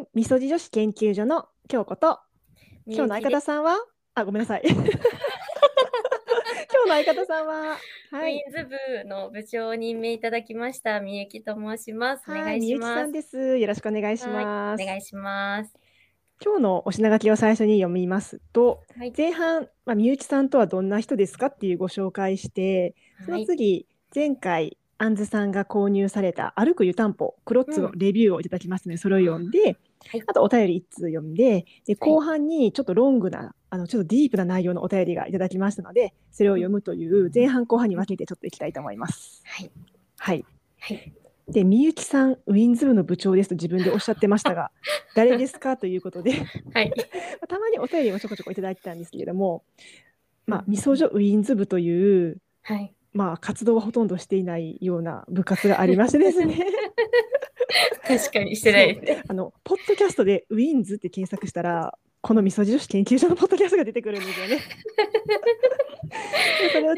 はい、みそじ女子研究所の京子と今日の相方さんは？あごめんなさい 今日の相方さんは？はいウィンズ部の部長を任命いただきましたみゆきと申します。おはいみゆき願いします。さんですよろしくお願いしますお願いします。今日のお品書きを最初に読みますとはい。前半、まあ、みゆきさんとはどんな人ですかっていうご紹介してそはい。の次、前回あんずさんが購入された歩く湯たんぽクロッツのレビューをいただきますので、それを読んで、はいあとお便り1通読んでで後半にちょっとロングなあのちょっとディープな内容のお便りがいただきましたのでそれを読むという前半後半に分けてちょっといきたいと思います。はい。はい、はい。でみゆきさんウィンズ部の部長ですと自分でおっしゃってましたが 誰ですかということではい。たまにお便りもちょこちょこいただいてたんですけれども、まあ、みそじょウィンズ部というはい。まあ、活動はほとんどしていないような部活がありましてですね。確かにしてない。ね。あのポッドキャストでウィンズって検索したらこのみそじ女子研究所のポッドキャストが出てくるんですよね。でそれを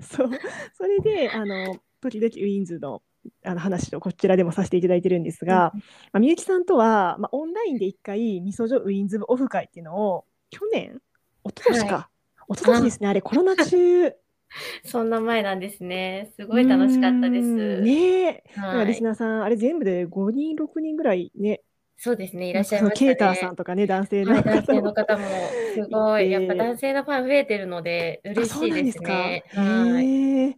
そう。それであの時々ウィンズのあの話をこちらでもさせていただいてるんですが、まあ、みゆきさんとは、まあ、オンラインで一回みそじょウィンズ部オフ会っていうのを去年一昨年か、は一昨年ですね。あれコロナ中 そんな前なんですね。すごい楽しかったです。ねえはい。リスナーさん、あれ全部で5人、6人ぐらいね、そうですね。いらっしゃいましたねケーターさん。とかね、男性のはい。の方もすごい、やっぱ男性のファン増えてるのであ、嬉しいです。ね。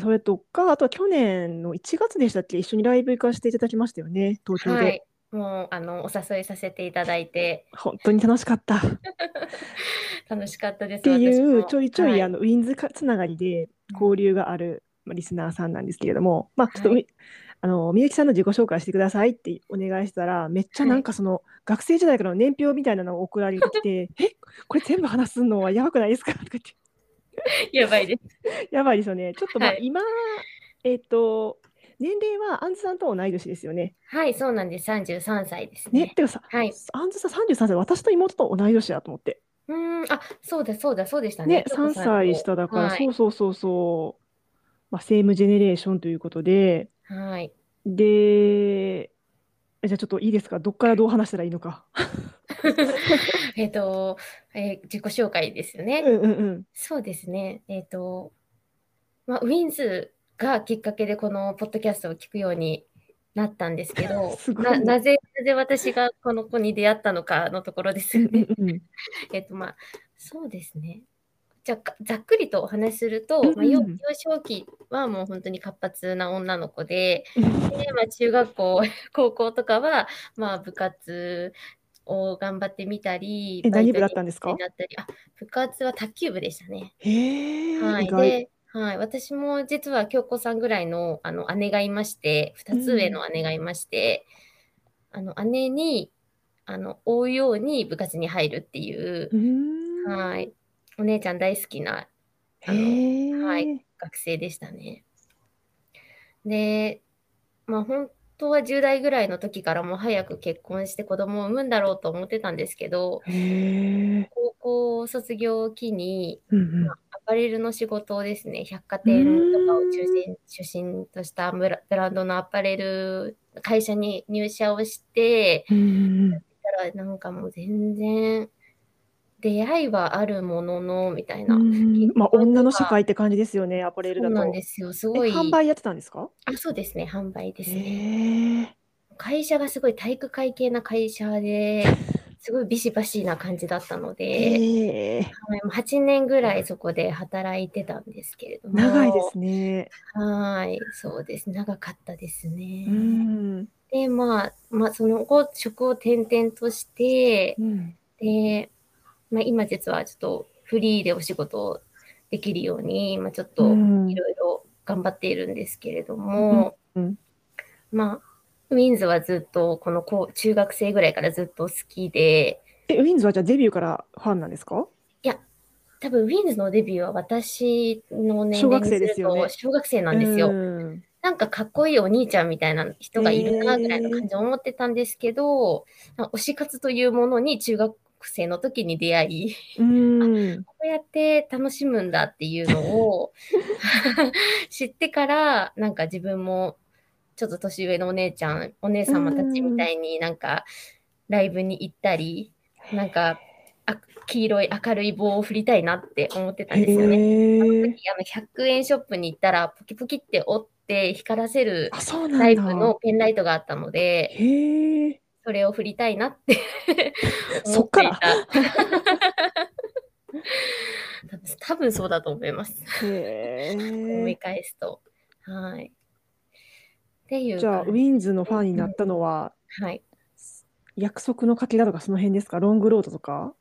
それとか、あとは去年の1月でしたっけ、一緒にライブ行かせていただきましたよね、東京で。はい。もう、あの、お誘いさせていただいて、本当に楽しかった。っ 楽しかったです。てい私う、も。ちょいちょはいい。あのウィンズかつながりで交流がある、まあ、リスナーさんなんですけれども、まあ、ちょっと、はい。あのみゆきさんの自己紹介してくださいってお願いしたらめっちゃなんかその、学生時代からの年表みたいなのを送られてきて えこれ全部話すのはやばくないですか？とか言ってやばいです。やばいですよねちょっとまあ、はい今えっ、と年齢はアンズさんと同い年ですよね。はい、そうなんです。33歳ですねね。てかさ、はい。アンズさん33歳私と妹と同い年だと思ってうーん、あ、そうだ、そうだ、そうでしたねね。京子3さん歳と。下だから、はい。そうそうそうそう、まあ、セームジェネレーションということではい。でじゃあちょっといいですか？どっからどう話したらいいのか。えっと、えー自己紹介ですようね。んうんうんそうですね。えっと、まあ、ウィンズがきっかけでこのポッドキャストを聞くようになったんですけど、な、なぜ、なぜ私がこの子に出会ったのかのところですうんよね。えっと、まあ、そうですね。じゃあ、ざっくりとお話しすると、うんまあ、幼少期はもう本当に活発な女の子で、うんで、まあ、中学校、高校とかは、まあ、部活を頑張ってみたり、え何部だったんですか？になったり、あ、部活は卓球部でしたね。はい。で、はい。私も実は京子さんぐらいの、あの姉がいまして、2つ上の姉がいまして、あの姉にあの追うように部活に入るっていうう。はい。お姉ちゃん大好きなあの。はい学生でしたね。で、まあ本当は10代ぐらいの時からもう早く結婚して子供を産むんだろうと思ってたんですけど。高校卒業を機に、うんうん。アパレルの仕事をですね、百貨店とかを中心中心としたブラブランドのアパレル会社に入社をして、たらなんかもう全然出会いはあるもののみたいな。うんまあ、女の社会会って感じですよね、アパレルだと。そうなんですよ。すえ、ごい。販売やってたんですか？あ、そうですね。販売ですね。会社がすごい体育会系な会社で、すごいビシバシな感じだったので、へえ。はいもう8年ぐらいそこで働いてたんですけれども。長いですね。はい、そうです。長かったですうね。ん。で、まあ、まあ、その後、職を転々としてう、ん。で、まあ、今実はちょっとフリーでお仕事をできるように、まあ、ちょっうとんいろいろ頑張っているんですけれども、うんまあ、ウィンズはずっと、この高中学生ぐらいからずっと好きで、え、ウィンズはじゃあデビューからファンなんですか？多分ウィンズのデビューは私の年小学齢にする生ですよね。と小学生なんですよ。うん。なんかかっこいいお兄ちゃんみたいな人がいるなぐらいの感じを思ってたんですけど、推し活というものに中学生の時に出会い、うん。こうやって楽しむんだっていうのを 知ってから、なんか自分もちょっと年上のお姉ちゃん、お姉様たちみたいになんかライブに行ったり、なんかあ黄色い明るい棒を振りたいなって思ってたんですよね。あの時あの100円ショップに行ったらポキポキって折って光らせる。タイプのペンライトがあったので。それを振りたいなって そっから多分 多分そうだと思います。へ 思いえ。返すと。はい。っていうじゃあ、ウィンズのファンになったのは、はい。約束のかけらとかその辺ですか？ロングロードとか？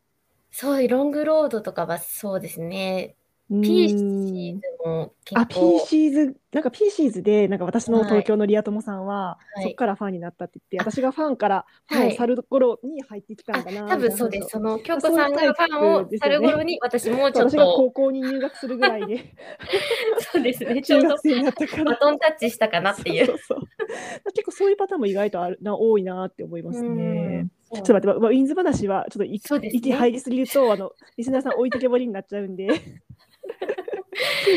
そういうロングロードとかはそうですね。うーんピーシーズもあ。ピーシーズ、なんかピーシーズで、なんか私のはい東京のリア友さんは、はいそこからファンになったって言って、あ私がファンからファンはいを去る頃に入ってきたあんだな多分そうです。みその京子そういうさんがファンをプですよね去る頃に私もちたいな私が高校に入学するぐらいで、そうですね。ちょうど中学生になったからバ。トンタッチしたかなっていう。そうそうそう結構そういうパターンも意外とあるな多いなって思いますうねん。ちょっと待って、まウィンズ話はちょっといそうですね息入りすぎると、あのリスナーさん置いてけぼりになっちゃうんで、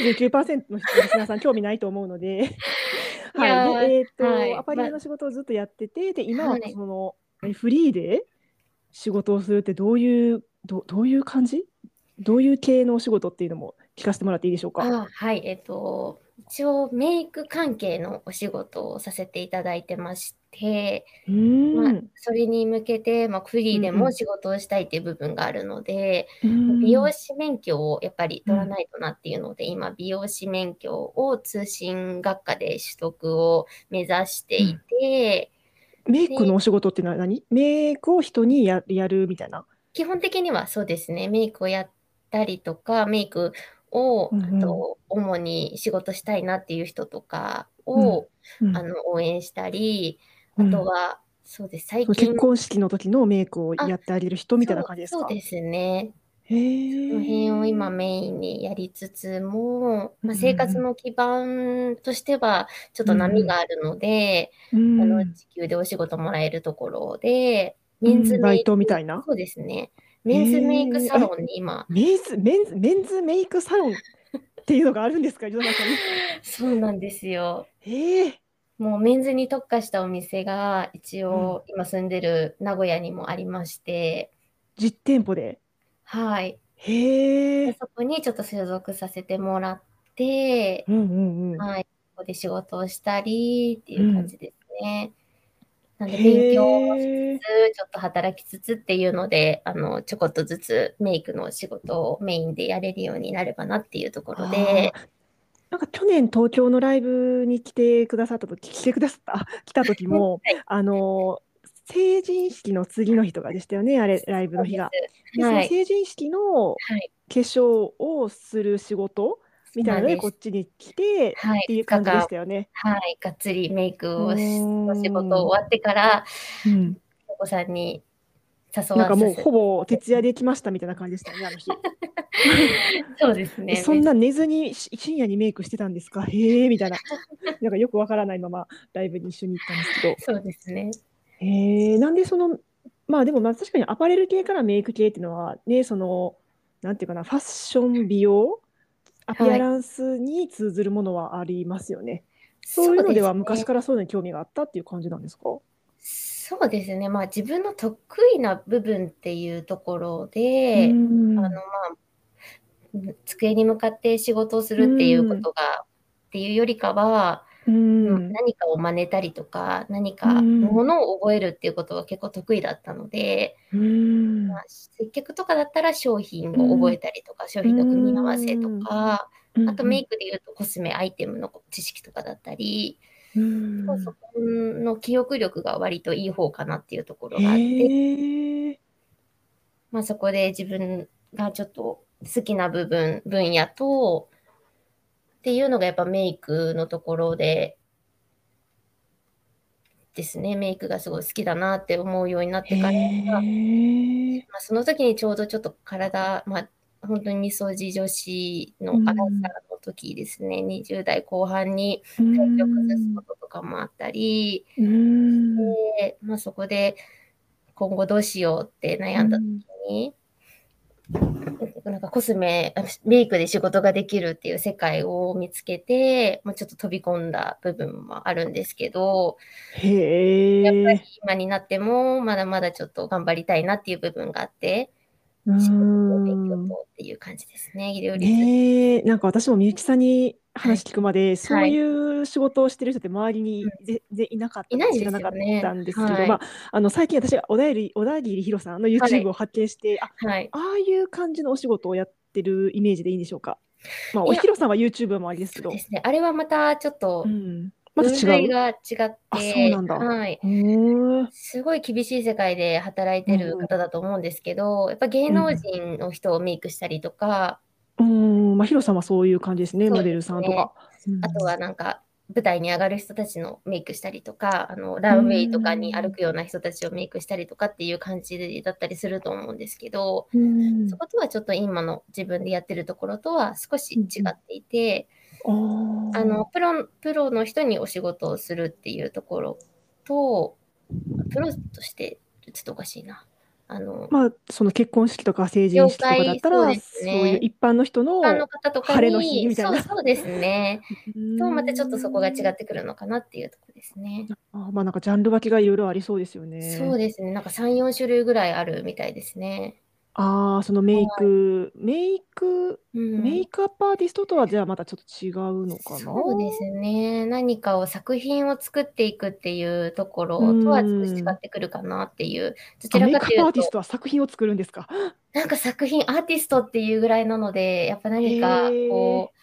99%の人リスナーさん興味ないと思うので、はい、でえっ、と、はい。アパレルの仕事をずっとやってて、で今ははい。その、フリーで仕事をするってどういうどどういう感じ？どういう系のお仕事っていうのも聞かせてもらっていいでしょうか？あはい、えっと、一応メイク関係のお仕事をさせていただいてまして、まあん、それに向けて、まあ、フリーでうんうん。も仕事をしたいっていう部分があるので、うん。美容師免許をやっぱり取らないとなっていうので、今、美容師免許を通信学科で取得を目指していて、メイクのお仕事ってのは何？メイクを人にややるみたいな？基本的にはそうですね、メイクをやったりとか、メイクを、うんうん。あと主に仕事したいなっていう人とかを、うん。あの応援したり、うんあとは、そうです、最近。結婚式の時のメイクをやってあげる人みたいな感じですか？そうですね。その辺を今メインにやりつつも、まあ、うん生活の基盤としてはちょっと波があるので、うんあの時給でお仕事もらえるところで、メンズメイク、トみたいな？そうですね。メンズメイクサロンに。今、メンズメンズメンズメイクサロンっていうのがあるんですか、ジョナさん。に。そうなんですよ。ええもうメンズに特化したお店が一応今住んでる名古屋にもありまして、実店舗で？はい。へえ。でそこにちょっと所属させてもらって、うんうんうん。はい、ここで仕事をしたりっていう感じですね。なんでへ勉強もしえ。つつ、ちょっと働きつつっていうので、あの、ちょこっとずつメイクの仕事をメインでやれるようになればなっていうところで、なんか去年東京のライブに来てくださったとき、来てくださった、来た時も、はいあの、成人式の次の日とかでしたよね、あれ、ライブの日が。で、そのはい。成人式のはい。化粧をする仕事みたいなので、こっちに来てはい。っていう感じでしたよね。はい。がっつりメイクをし、の仕事終わってから、うん。お子さんになんかもうせほぼ徹夜で来ましたみたいな感じでしたよね、あの日。そうですえね。そんな寝ずにし深夜にメイクしてたんですか？へえみたいな。なんかよくわからないままライブに一緒に行ったんですけど。そうですね。へえなんでその、まあでもまあ確かにアパレル系からメイク系っていうのはね、その、なんていうかな、ファッション、美容、アピアランスに通ずるものはありますよね。そういうのでは昔らからそういうのに興味があったっていう感じなんですか？そうですね。まあ自分の得意な部分っていうところで、うん。あのまあ、うん机に向かって仕事をするっていうことが、っていうよりかは、うん。何かを真似たりとか、何かうん。ものを覚えるっていうことが結構得意だったので、うん。まあ、接客とかだったら商品を覚えたりとか、商品の組み合わせとか、あとメイクでいうとコスメアイテムの知識とかだったり、うん。そこの記憶力が割といい方かなっていうところがあって、まあ、そこで自分がちょっと好きな部分、分野と、っていうのがやっぱメイクのところで、ですね、メイクがすごい好きだなって思うようになってから、へまえあ、その時にちょうどちょっと体、まあ、本当にみそじ女子のアラサーの時ですね、20代後半に体調崩すこととかもあったり、うん。でまあ、そこで今後どうしようって悩んだ時に、なんかコスメ、メイクで仕事ができるっていう世界を見つけて、もうちょっと飛び込んだ部分もあるんですけど、へやっぱりえ。今になっても、まだまだちょっと頑張りたいなっていう部分があって、う仕事と勉強っていう感じですね、両え、なんか私もみゆきさんに話聞くまで、そうはいいう仕事をしてる人って周りにうん。全然いなかった知らなかったんですけど、はい。まあ、あの最近私が小田切小田切ヒロさんの YouTube を発見して、あはい。ああいう感じのお仕事をやってるイメージでいいんでしょうか？まあ、おいやヒロさんは YouTube もありですけど。で、すね。あれはまたちょっとう、ん、ま違が違って、はい。すごい厳しい世界で働いてる方だと思うんですけど、やっぱ芸能人の人をメイクしたりとか、うん、まあ、ヒロさんはそういう感じですね、モデルさんとか。うんあとはなんか舞台に上がる人たちのメイクしたりとか、あのランウェイとかに歩くような人たちをメイクしたりとかっていう感じだったりすると思うんですけど、うんそことはちょっと今の自分でやってるところとは少し違っていて、あのプロプロの人にお仕事をするっていうところと、プロとしてちょっとおかしいな。あの、まあ、その結婚式とか成人式とかだったら、ねそういう一般の人の晴れの日に、みたいなそうそうですね。と、またちょっとそこが違うんってくるのかなっていうところですね。あまあなんかジャンル分けがいろいろありそうですよね。そうですね。なんか3、4種類ぐらいあるみたいですね。ああ、そのメイク、メイク、うん、メイクアップアーティストとはじゃあまたちょっと違うのかな？そうですね。何かを作品を作っていくっていうところとは少し違ってくるかなっていう。どちあメイクアップアーティストは作品を作るんですか。なんか作品、アーティストっていうぐらいなので、やっぱ何かへーこう、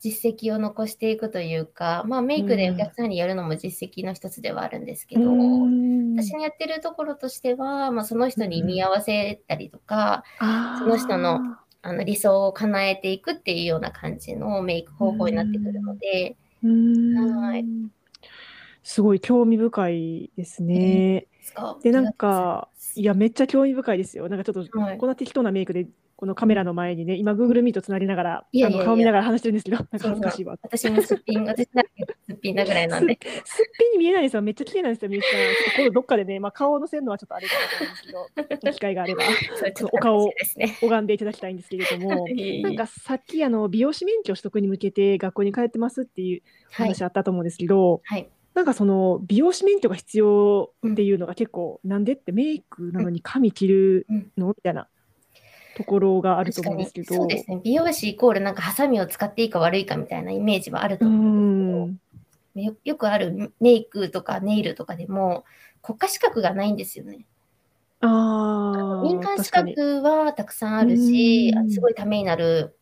実績を残していくというか、まあメイクでうんお客さんにやるのも実績の一つではあるんですけど、うん。私のやってるところとしては、まあ、その人に見合わせたりとか、あー。その人のあの理想を叶えていくっていうような感じのメイク方法になってくるので、うん。はいすごい興味深いですね。ですかで、なんか、いや、めっちゃ興味深いですよ。なんかちょっと、はい。こんな適当なメイクで、このカメラの前にね、今、Google Meet つなりながら、いやいやいやあの顔見ながら話してるんですけど、なんか恥ずかしいわ。私もすっぴん、私だけすっぴんなぐらいなんで。すっぴんに見えないんですよ。めっちゃ綺麗なんですよ、みゆきさん。ちょっと今度どっかでね、まあ、顔を載せるのはちょっとあれかなと思うんですけど、機会があれば、それちょっとお顔を。拝んでいただきたいんですけれども、なんかさっき、あの、美容師免許取得に向けて学校に通ってますっていうはい。話あったと思うんですけど、はい。なんかその美容師免許が必要っていうのが結構、なんでってメイクなのに髪切るの？みたいなところがあると思うんですけど。そうですね。美容師イコールなんかハサミを使っていいか悪いかみたいなイメージはあるうと思うんですけど、ん。よよくあるメイクとかネイルとかでも国家資格がないんですよね。ああ、民間資。格はたくさんあるし、すごいためになる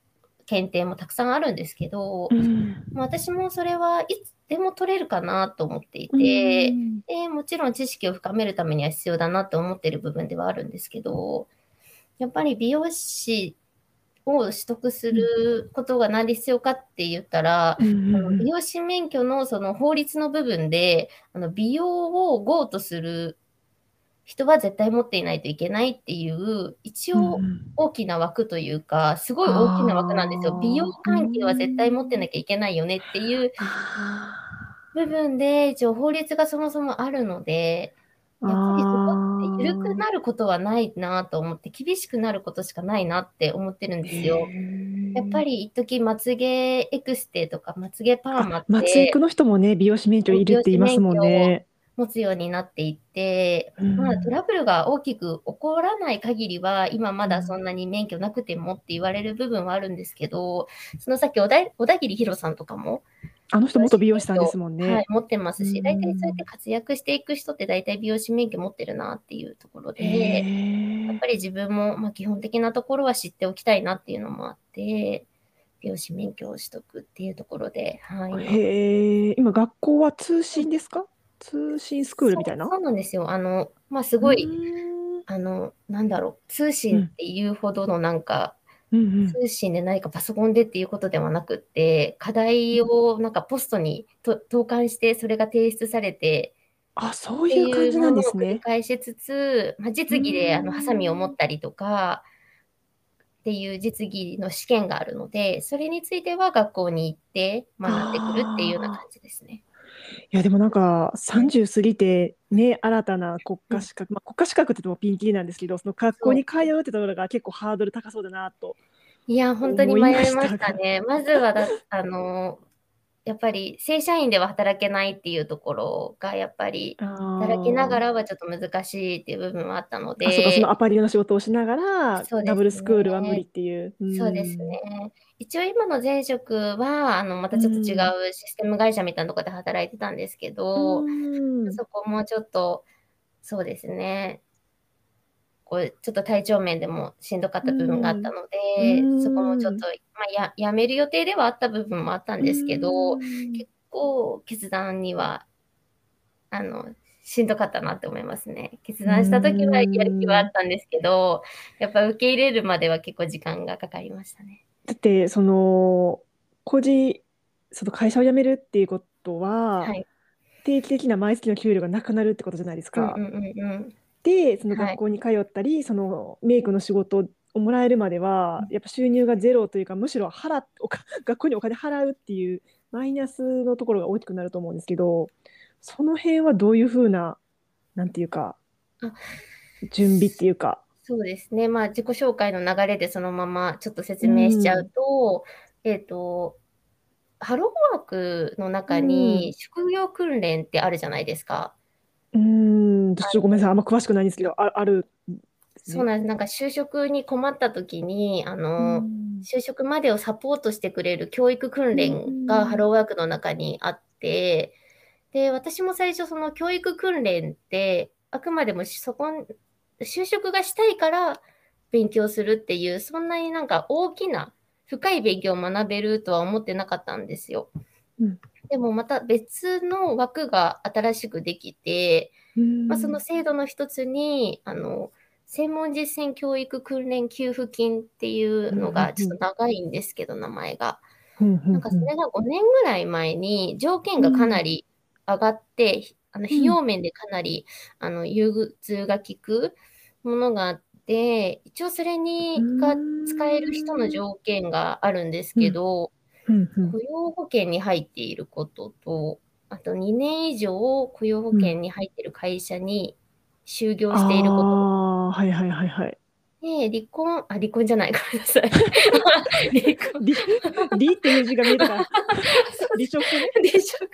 検定もたくさんあるんですけど、うんまあ私もそれはいつでも取れるかなと思っていて、うんでもちろん知識を深めるためには必要だなと思っている部分ではあるんですけど、やっぱり美容師を取得することが何で必要かって言ったら、うんあの美容師免許のその法律の部分で、あの美容を GO とする人は絶対持っていないといけないっていう、一応うん大きな枠というか、すごい大きな枠なんですよ。美容関係は絶対持ってなきゃいけないよねっていうあ部分で、一応法律がそもそもあるので、やっぱりそこって緩くなることはないなと思って、厳しくなることしかないなって思ってるんですよ。やっぱり一時まつげエクステとかまつげパーマっあ松江て区の人もね、美容師免許いるって言いますもんね。持つようになっていって、うんまあ、トラブルが大きく起こらない限りは、今まだそんなに免許なくてもって言われる部分はあるんですけど、そのさっき小田小田切ヒロさんとかも、あの人元美容師さんですもんね。はい、持ってますし、うん大体そうやって活躍していく人って大体美容師免許持ってるなっていうところで、やっぱり自分も、まあ、基本的なところは知っておきたいなっていうのもあって、美容師免許を取得っていうところで、はい。へえ、今学校は通信ですか？通信スクールみたいな？そうなんですよ。あの、まあ、すごい、うんあの、なんだろう、通信っていうほどのなんか、うんうん通信で何かパソコンでっていうことではなくって、課題をなんかポストにと投函して、それが提出されて、あ、そういう感じなんですね。繰り返しつつ、まあ、実技であのうんハサミを持ったりとか、っていう実技の試験があるので、それについては学校に行って学んでくるっていうような感じですね。いやでもなんか30過ぎてね新たな国家資格、まあ、国家資格って言ってもピンキリなんですけどその学校に通うってところが結構ハードル高そうだなといや、本当に迷いましたね。まずはだ、あの、やっぱり正社員では働けないっていうところが、やっぱり働きながらはちょっと難しいっていう部分はあったので、あそのアパレルの仕事をしながら、ねダブルスクールは無理っていう。そうですね。一応今の前職は、あの、またちょっと違うシステム会社みたいなところで働いてたんですけうど、ん。そこもちょっと、そうですね。こう、ちょっと体調面でもしんどかった部分があったので、うんそこもちょっと、まあ、や、やめる予定ではあった部分もあったんですけど、うん結構決断には、あの、しんどかったなって思いますね。決断した時はやる気はあったんですけど、やっぱ受け入れるまでは結構時間がかかりましたね。だってその個人その会社を辞めるっていうことは、はい。定期的な毎月の給料がなくなるってことじゃないですか。うんうんうんうん。でそのはい学校に通ったり、そのメイクの仕事をもらえるまではやっぱ収入がゼロというかむしろ払っおか 学校にお金払うっていうマイナスのところが大きくなると思うんですけどその辺はどういうふうななんていうかあ準備っていうか。そうですね。まあ、自己紹介の流れでそのままちょっと説明しちゃうと、えっと、ハローワークの中に職業訓練ってあるじゃないですか。うーんちょっとごめんなさい。あんま詳しくないんですけどあある。ねそうなんです。なんか就職に困った時に、あの、うん。就職までをサポートしてくれる教育訓練がハローワークの中にあって、で、私も最初その教育訓練って、あくまでもそこん、就職がしたいから勉強するっていう、そんなになんか大きな深い勉強を学べるとは思ってなかったんですよ。うん。でもまた別の枠が新しくできて、うんまあ、その制度の一つに、あの、専門実践教育訓練給付金っていうのがちょっと長いんですけど、名前が。なんかそれが5年ぐらい前に条件がかなり上がって、あの費用面でかなり、あの融通が効くものがあって、一応それにが使える人の条件があるんですけど、雇用保険に入っていることと、あと2年以上雇用保険に入っている会社に就業していること。ああはいはいはいはい。で、離婚、あ、離婚じゃない、ごめんなさい。離婚。り、りっていう字が見えたから。離職ね。離職、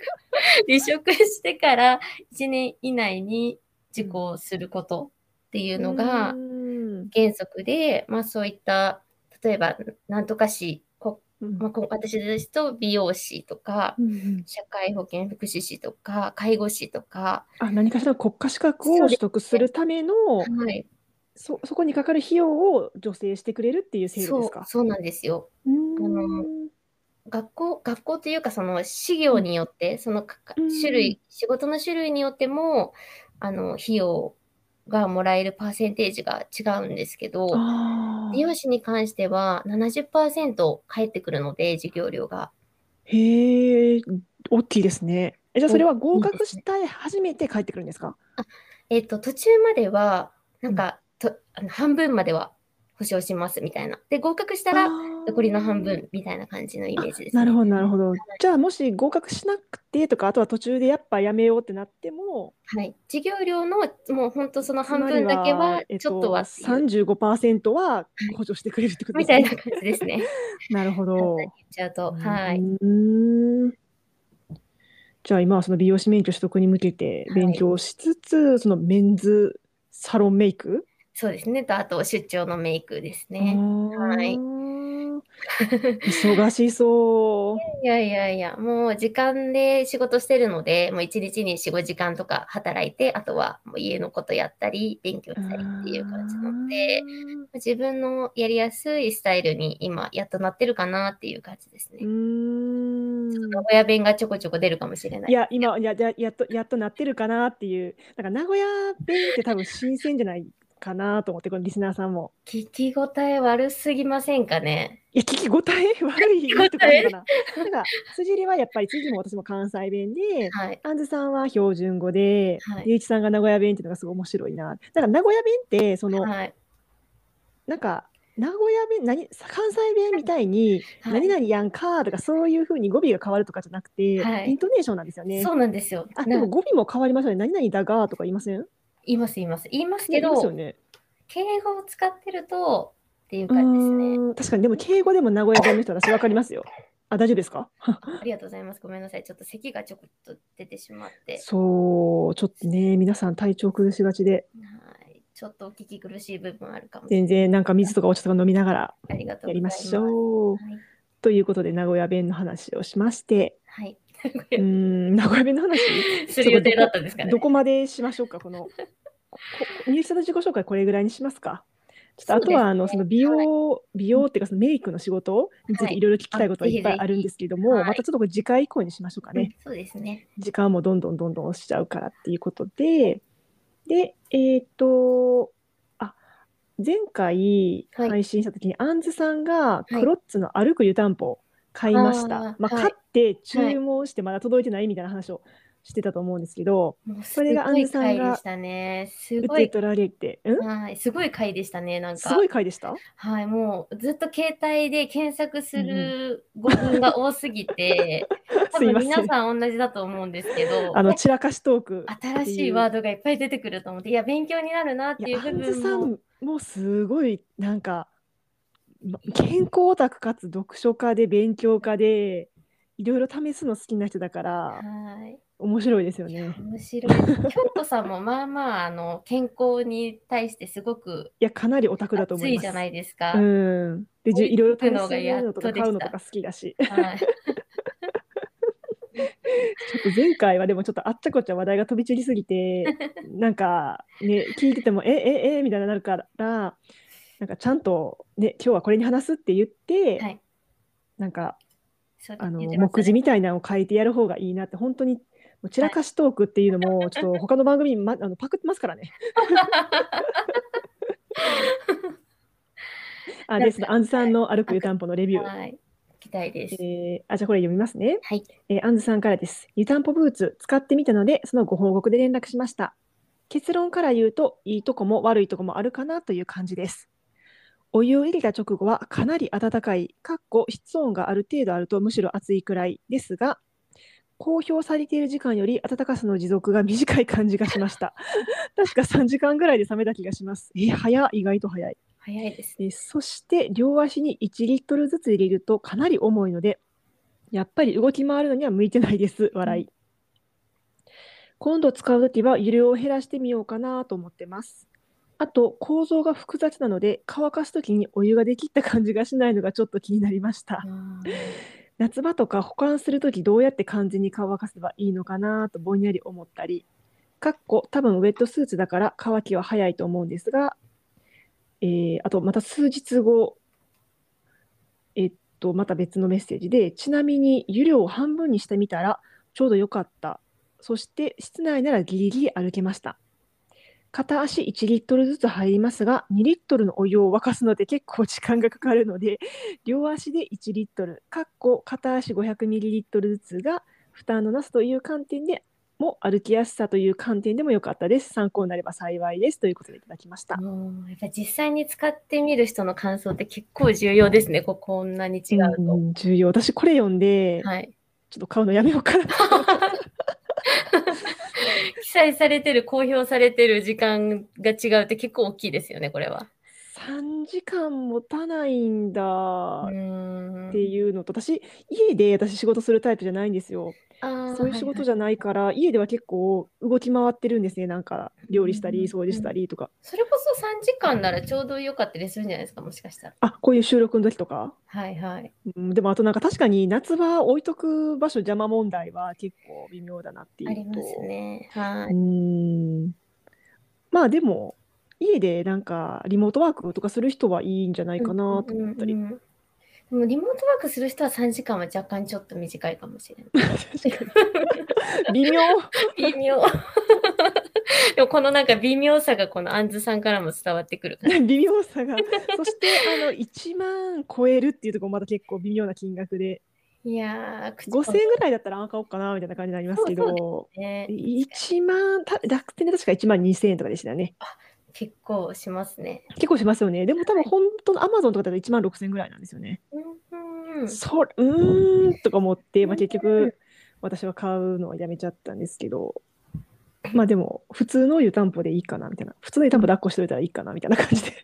離職してから1年以内に受講することっていうのがうん原則で、まあそういった、例えば、なんとかし、こうんまあ、こ私ですと美容師とか、うん社会保険福祉士とか、介護士とか、あ、何かしらの国家資格を取得するための、はい、そ、そこにかかる費用を助成してくれるっていう制度そうですか？そうなんですよ。あの学校、学校というか、その事業によって、そのかかうん種類、仕事の種類によっても、あの、費用がもらえるパーセンテージが違うんですけど、あー美容師に関しては70%返ってくるので、授業料が。へえ、大きいですね。えじゃあそれは合格して初めて帰ってくるんですか？えっと、途中までは、なんか、とあの半分までは保証しますみたいな。で、合格したら、残りの半分みたいな感じのイメージですね。なるほど、なるほど。じゃあ、もし合格しなくてとか、あとは途中でやっぱやめようってなっても、はい。授業料の、もう本当その半分だけは、ちょっとはっていう、35%は補助してくれるってことですね。みたいな感じですね。なるほど。簡単に言っちゃうと。はい。うーんじゃあ今はその美容師免許取得に向けて勉強しつつ、そのメンズサロンメイク？そうですね。と、あと、出張のメイクですね。はい忙しそう。いやいやいや、もう時間で仕事してるので、もう一日に4、5時間とか働いて、あとはもう家のことやったり、勉強したりっていう感じなので、自分のやりやすいスタイルに今、やっとなってるかなっていう感じですね。うーん名古屋弁がちょこちょこ出るかもしれない。いや、今、や、や、やっと、やっとなってるかなっていう、なんか名古屋弁って多分新鮮じゃない？かなと思って、このリスナーさんも。聞き応え悪すぎませんかね？いや、聞き応え悪い聞き応えとかな。なんか、辻りはやっぱり、辻も私も関西弁で、はい。アンズさんは標準語で、はいゆういちさんが名古屋弁っていうのがすごい面白いな。だから名古屋弁って、その、はい。なんか、名古屋弁何関西弁みたいに「はい何々やんか」とかそういうふうに語尾が変わるとかじゃなくて、はいイントネーションなんですよね。そうなんですよ。なあでも語尾も変わりますよね。何々だがとか言いません？言います、言います。言いますけど、ますよね。敬語を使ってるとっていうう感じですね。確かにでも敬語でも名古屋弁の人私分かりますよ。あ大丈夫ですか？ありがとうございます。ごめんなさい。ちょっと咳がちょこっと出てしまって。そうちょっとね皆さん体調崩しがちではい。ちょっとお聞き苦しい部分あるかもしれ全然なんか水とかお茶とか飲みながらやりま。しょう。はい。ということで名古屋弁の話をしましてはい。うーん名古屋弁の話？する予定だったんですかね。どこまでしましょうか、この。みゆきさんの自己紹介、これぐらいにしますか？ちょっとあとは、あの、その美容、美容っていうか、そのメイクの仕事についはいていろいろ聞きたいことはいっぱいあるんですけども、はいまたちょっとこれ次回以降にしましょうかね。そうですね。時間もどんどんどんどん押しちゃうからっていうことで、で、えっ、と、あ、前回はい配信したときに、あんずさんがいクロッツの歩く湯たんぽを買いました。まあ、あーはい買って注文してまだ届いてないみたいな話をしてたと思うんですけど、もうすそれがアンズさんが回でしたね。す受。け取られて、んはい。すごい回でしたね。なんか。すごい回でした？はい。もうずっと携帯で検索する語文が多すぎて、多分すいません皆さん同じだと思うんですけど、あの散らかしトーク。新しいワードがいっぱい出てくると思って、いや、勉強になるなっていう部分も。もすごいなんかま健康オタクかつ読書家で勉強家でいろいろ試すの好きな人だからはい。面白いですよね。面白い。京子さんもまあまあ、あの、健康に対してすごくいやかなりオタクだと思います。熱いじゃないですか。うん。でじ追いいろいろ試すのとか買うのとか好きだし。はい。ちょっと前回はでもちょっとあっちゃこっちゃ話題が飛び散りすぎてなんかね聞いててもえええみたいになるからなんかちゃんとね今日はこれに話すって言って、はい。なんかそうあの目次みたいなのを書いてやる方がいいなって本当に散らかしトークっていうのもちょっと他の番組に、ま、あのパクってますからね。あですね、アンズさんの歩く湯たんぽのレビュー。はい。期待です。えーあじゃあこれ読みますね。はい。えーアンズさんからです。湯たんぽブーツ使ってみたので、そのご報告で連絡しました。結論から言うと、いいとこも悪いとこもあるかなという感じです。お湯を入れた直後はかなり暖かい、かっこ室温がある程度あるとむしろ暑いくらいですが、公表されている時間より暖かさの持続が短い感じがしました。確か3時間ぐらいで冷めた気がします。えー早い、意外と早い。早いです。えーそして両足に1リットルずつ入れるとかなり重いので、やっぱり動き回るのには向いてないです。笑い。今度使うときは湯量を減らしてみようかなと思ってます。あと、構造が複雑なので、乾かすときにお湯ができった感じがしないのがちょっと気になりました。夏場とか保管するときどうやって完全に乾かせばいいのかなとぼんやり思ったり、かっこ多分ウェットスーツだから乾きは早いと思うんですが、えーあとまた数日後、えっと、また別のメッセージで、ちなみに湯量を半分にしてみたらちょうどよかった。そして室内ならギリギリ歩けました。片足1リットルずつ入りますが、2リットルのお湯を沸かすので結構時間がかかるので、両足で1リットル、かっこ片足500ミリリットルずつが負担のなすという観点でも歩きやすさという観点でも良かったです。参考になれば幸いです。ということでいただきました。やっぱ実際に使ってみる人の感想って結構重要ですね。ここんなに違うと。ん重要。私これ読んで、はい。ちょっと買うのやめようかな。記載されてる、公表されてる時間が違うって結構大きいですよね、これは。3時間持たないんだうっていうのと、私、家で私仕事するタイプじゃないんですよ。そういう仕事はいはいじゃないから、家では結構動き回ってるんですね。なんか料理したり、うん掃除したりとか。それこそ3時間ならちょうどよかったりするんじゃないですか、もしかしたら。あ、こういう収録の時とか？はいはい。うん、でもあとなんか確かに夏場置いとく場所邪魔問題は結構微妙だなっていうと。ありますね。はうい。ん。まあでも、家でなんかリモートワークとかする人はいいんじゃないかなと思ったり。うんうんうんでもリモートワークする人は3時間は若干ちょっと短いかもしれない。微妙。微妙。でもこのなんか微妙さがこのアンズさんからも伝わってくるから。微妙さが。そして、あの、1万超えるっていうところまだ結構微妙な金額で、いやー、口5000円ぐらいだったらあ買おうかなみたいな感じになりますけそうど、ね。1万、た楽天で確か1万2000円とかでしたよね。結構しますね。結構しますよね。でも多分本当のアマゾンとかだと1万6000円ぐらいなんですよね。うんうん、そううーんとか思って、まあ、結うん局私は買うのはやめちゃったんですけど、まあでも普通の湯たんぽでいいかなみたいな。普通の湯たんぽ抱っこしといたらいいかなみたいな感じで。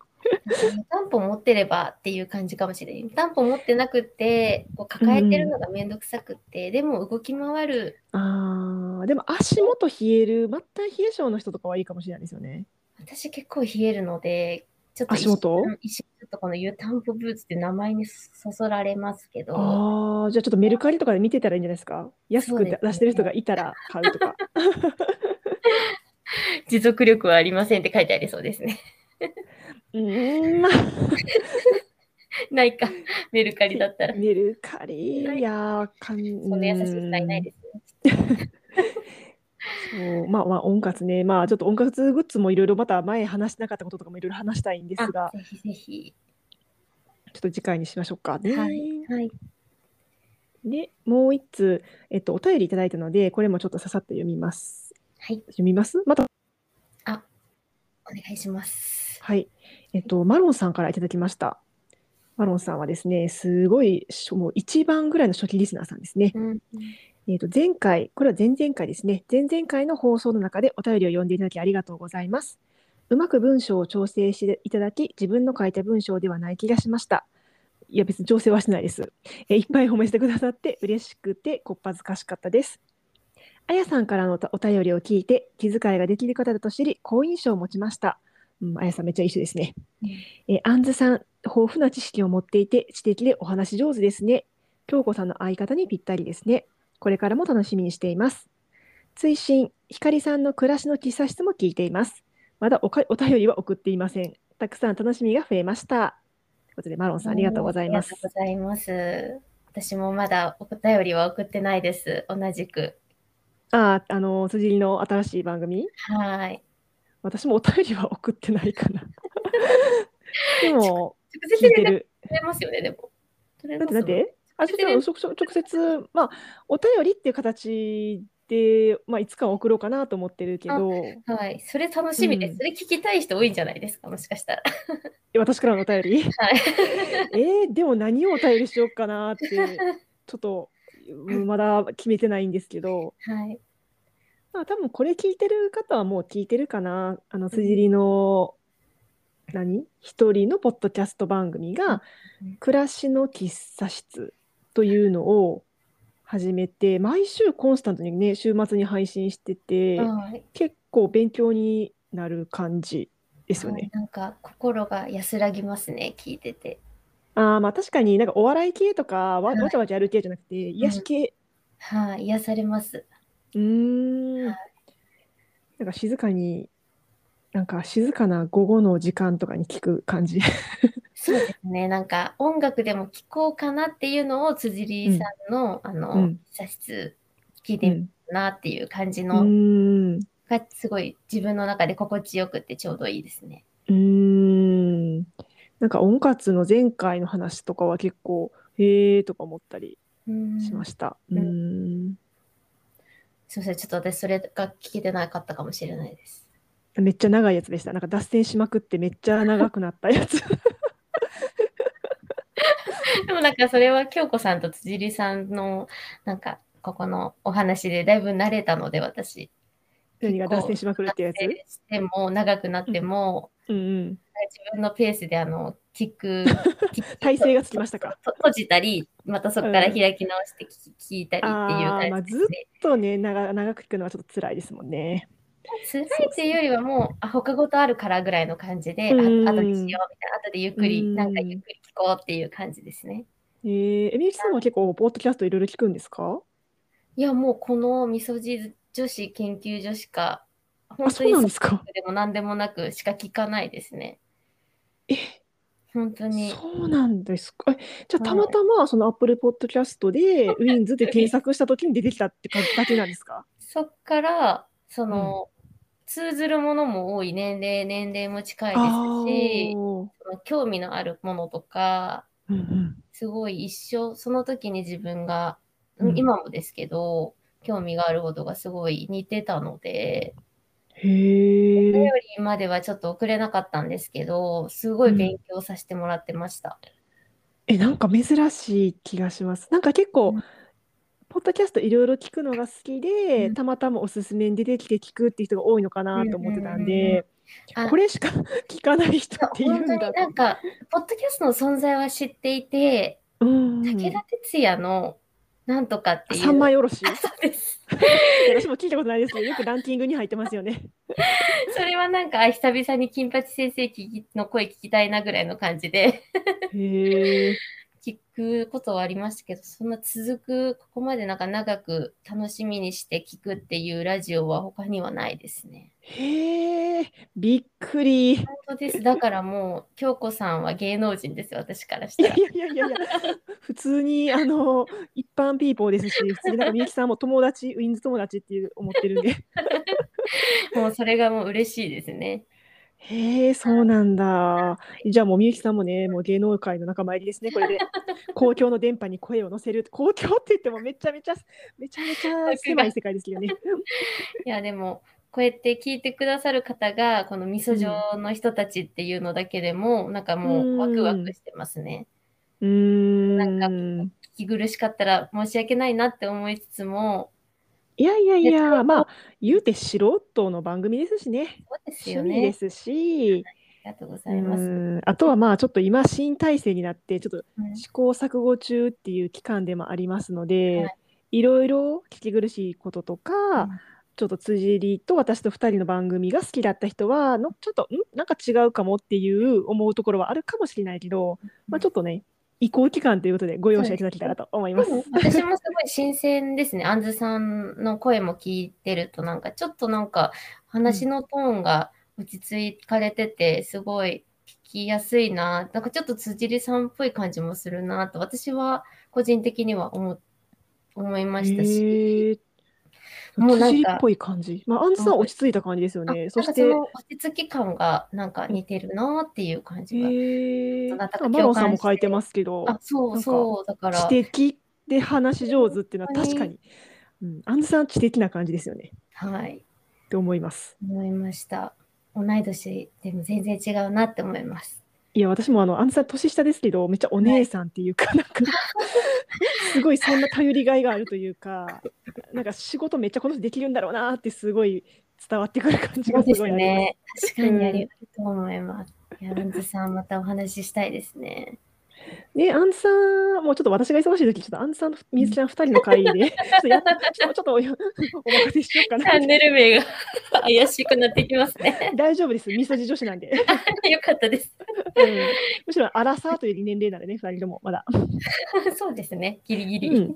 湯たんぽ持ってればっていう感じかもしれない。湯たんぽ持ってなくって、こう抱えてるのがめんどくさくって、でも動き回る。あーでも足元冷える、末端冷え性の人とかはいいかもしれないですよね。私結構冷えるので、ちょっと足元一瞬とこの湯たんぽブーツって名前にそそられますけど、ああ、じゃあちょっとメルカリとかで見てたらいいんじゃないですか。安く出してる人がいたら買うとか。持続力はありませんって書いてありそうですね。うーん、まあ、ないか、メルカリだったら。メルカリ、いやー、かん、そんな優しいいないですね。そうまあまあ温活ね、まあちょっと温活グッズもいろいろまた前話してなかったこととかもいろいろ話したいんですがあ、ぜひぜひ。ちょっと次回にしましょうかね。はい。はい。で、もう一通、えっと、お便りいただいたので、これもちょっとささっと読みます。はい。読みます？また、お願いします。はい。えっと、マロンさんからいただきました。マロンさんはですね、すごい、しもう一番ぐらいの初期リスナーさんですね。うん。えっと、前回、これは前々回ですね。前々回の放送の中でお便りを読んでいただきありがとうございます。うまく文章を調整していただき、自分の書いた文章ではない気がしました。いや、別に調整はしてないです。えいっぱい褒めてくださって嬉しくて、こっぱずかしかったです。あやさんからのお便りを聞いて、気遣いができる方だと知り、好印象を持ちました。うん、あやさんめっちゃいい人ですね。えー、あんずさん、豊富な知識を持っていて、知的でお話上手ですね。京子さんの相方にぴったりですね。これからも楽しみにしています。追伸、ひかりさんの暮らしの喫茶室も聞いています。まだおかお便りは送っていません。たくさん楽しみが増えました。ということで、マロンさん、ありがとうございますあり。がとうございます。私もまだお便りは送ってないです。同じく。ああ、あの、辻井の新しい番組？はい。私もお便りは送ってないかな。でも、直聞接。取れますよね、でも。取れますでなんであ、ちょっと直接、まあ、お便りっていう形で、まあ、いつかは送ろうかなと思ってるけど、はい。それ楽しみです。うんそれ聞きたい人多いんじゃないですか、もしかしたら。私からのお便り？はい。えーでも何をお便りしようかなって、ちょっとうんまだ決めてないんですけど、はい。まあ、多分これ聞いてる方はもう聞いてるかな。あの、辻りの、何？一人のポッドキャスト番組がうん、暮らしの喫茶室というのを始めて、毎週コンスタントにね、週末に配信してて、はい。結構勉強になる感じですよね。なんか心が安らぎますね、聞いてて。ああ、まあ確かになんかお笑い系とかわはいわちゃわちゃやる系じゃなくて、癒し系、はい。癒されます。うーん、はいなんか静かに、なんか静かな午後の時間とかに聞く感じ。そうですね。なんか音楽でも聴こうかなっていうのを辻里さんの、あの、うん喫茶室聞いてみたなっていう感じうの、ーん、がすごい自分の中で心地よくってちょうどいいですね。うーん。なんか音活の前回の話とかは結構、へえとか思ったりうんしました。ううんーん。すいません。ちょっと私それが聞けてなかったかもしれないです。めっちゃ長いやつでした。なんか脱線しまくってめっちゃ長くなったやつ。でもなんかそれは京子さんと辻里さんのなんかここのお話でだいぶ慣れたので私。何が脱線しまくるってやつ？しても長くなっても、うんうん。自分のペースであの聞く 体勢がつきましたか？と閉じたりまたそこから開き直して聞き聞いたりっていうああ、まあずっ。とね、長長く聞くのはちょっと辛いですもんね。辛いっていうよりはもうあ他事あるからぐらいの感じで、うんあ後にしようみたいな後でゆっくり、うんなんかゆっくり聞こうっていう感じですね。えー、えみゆきさんは結構、ポッドキャストいろいろ聞くんですか？いやもうこのみそじ女子研究所しかあ、本当そうになんですか？でも何でもなくしか聞かないですね。え、本当に。そうなんですか？えじゃあ、はいたまたま、その Apple Podcast で、ウィンズで検索したときに出てきたって感じだけなんですか？そっからその、通ずるものも多い年齢年齢も近いですし興味のあるものとかうんうん。すごい一生その時に自分が、うん。今もですけど興味があることがすごい似てたのでへへえ。頼りまではちょっと遅れなかったんですけど、すごい勉強させてもらってました。え、なんか珍しい気がします。なんか結構、うんポッドキャストいろいろ聞くのが好きで、うんたまたまおすすめに出てきて聞くっていう人が多いのかなと思ってたんで、あこれしか 聞かない人っている本当に。なんか、ポッドキャストの存在は知っていて、うん。武田鉄矢のなんとかっていう。三枚おろし。そうです。私も聞いたことないですけど、よくランキングに入ってますよね。それはなんか、あ久々に金八先生聞きの声聞きたいなぐらいの感じでへえ。聞くことはありましたけど、そんな続く、ここまでなんか長く楽しみにして聞くっていうラジオは他にはないですね。へえ。びっくり。い本当です。だからもう、京子さんは芸能人ですよ、私からしたらやい。やいやいやいや、普通にあの一般ピーポーですし、普通になんかみゆきさんも友達、ウィンズ友達っていう思ってるんで。もうそれがもう嬉しいですね。へえ、そうなんだ。じゃあもうみゆきさんもね、もう芸能界の仲間入りですね、これで。公共の電波に声を乗せる。公共って言ってもめちゃめちゃ、めちゃめちゃ狭い世界ですけどね。いや、でも、こうやって聞いてくださる方が、この味噌状の人たちっていうのだけでも、なんかもうワクワクしてますね。うーん。なん聞き苦しかったら申し訳ないなって思いつつも、いやいやいいやや、まあ、言うて素人の番組ですしね。そうですよ趣味でね。すし、ありがとうございます。うん。あとはまあちょっと今新体制になってちょっとうん。試行錯誤中っていう期間でもありますので、、はい。ろいろ聞き苦しいこととか、うん。ちょっと辻りと私と2人の番組が好きだった人はのちょっとん？なんか違うかもっていう思うところはあるかもしれないけど、まあ、ちょっとね移行期間ということでご容赦いただけたらと思います。うん私もすごい新鮮ですね。あんずさんの声も聞いてると、なんかちょっとなんか話のトーンが落ち着かれてて、すごい聞きやすいな。なんかちょっと辻りさんっぽい感じもするなと、私は個人的には思思いましたし。へーもうなんかっぽい感じ。まあ、アンズさん落ち着いた感じですよね。そして、落ち着き感がなんか似てるなっていう感じが。へーなんかマロンさんも書いてますけど、あ、そうそう。だから、知的で話し上手っていうのは確かに、うん、アンズさん知的な感じですよねはい。って思います。思いました。同い年でも全然違うなって思います。いや私もあのアンズさん年下ですけどめっちゃお姉さんっていうか、なんかすごいそんな頼りがいがあるというかなんか仕事めっちゃこの人できるんだろうなってすごい伝わってくる感じがすごい。ね。確かにありがとう思います。いや、アンズさん、またお話ししたいですね。で、アンズさん、もうちょっと私が忙しい時ちょっとアンズさんとみずちゃん2人の会で、ちょっとやっちょっとちょっとおお任せしようかなチャンネル名が怪しくなってきますね。大丈夫です、みそじ女子なんで。よかったです。うんむしろアラサーという年齢なんでね、2人ともまだ。そうですね。ギリギリ。うん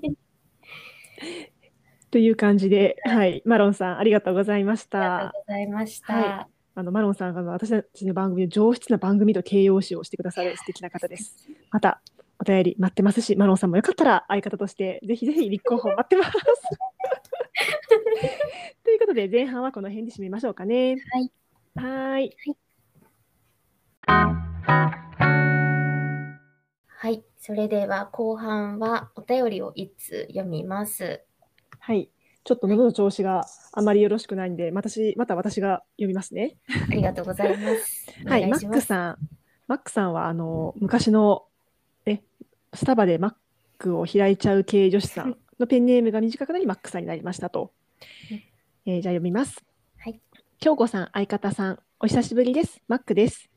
という感じで、はい、マロンさん、ありがとうございましありがた。とうございました。はあのマロンさんが私たちの番組で上質な番組と形容詞をしてくださる素敵な方です。またお便り待ってますし、マロンさんもよかったら相方としてぜひぜひ立候補待ってます。ということで前半はこの辺で締めましょうかね。はい。はーい。はい。それでは後半はお便りを一通読みます。はい。ちょっと喉の調子があまりよろしくないんで、私また私が読みますね。ありがとうございます。はい、マックさん。マックさんはあの昔のえスタバでマックを開いちゃう系女子さんのペンネームが短くなりマックさんになりましたと。えーじゃあ読みます。はい。京子さん、相方さん、お久しぶりです。マックです。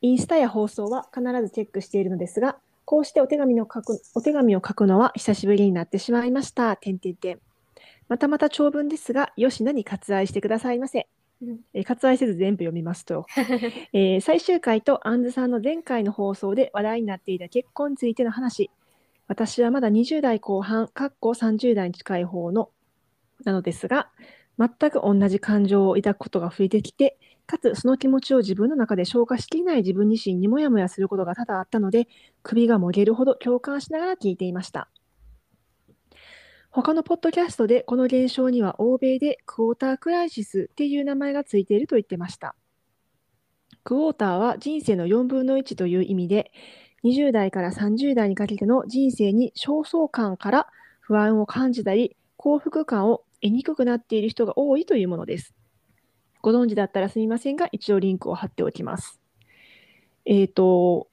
インスタや放送は必ずチェックしているのですが、こうしてお手紙の書くお手紙を書くのは久しぶりになってしまいました。点点点。またまた長文ですが、よしなに割愛してくださいませ。うんえー割愛せず全部読みますと、えー最終回とアンズさんの前回の放送で話題になっていた結婚についての話。私はまだ20代後半、かっこ30代に近い方のなのですが、全く同じ感情を抱くことが増えてきて、かつその気持ちを自分の中で消化しきれない自分自身にもやもやすることが多々あったので、首がもげるほど共感しながら聞いていました。他のポッドキャストでこの現象には欧米でクォータークライシスっていう名前がついていると言ってました。クォーターは人生の4分の1という意味で、20代から30代にかけての人生に焦燥感から不安を感じたり、幸福感を得にくくなっている人が多いというものです。ご存知だったらすみませんが、一応リンクを貼っておきます。えっ、と、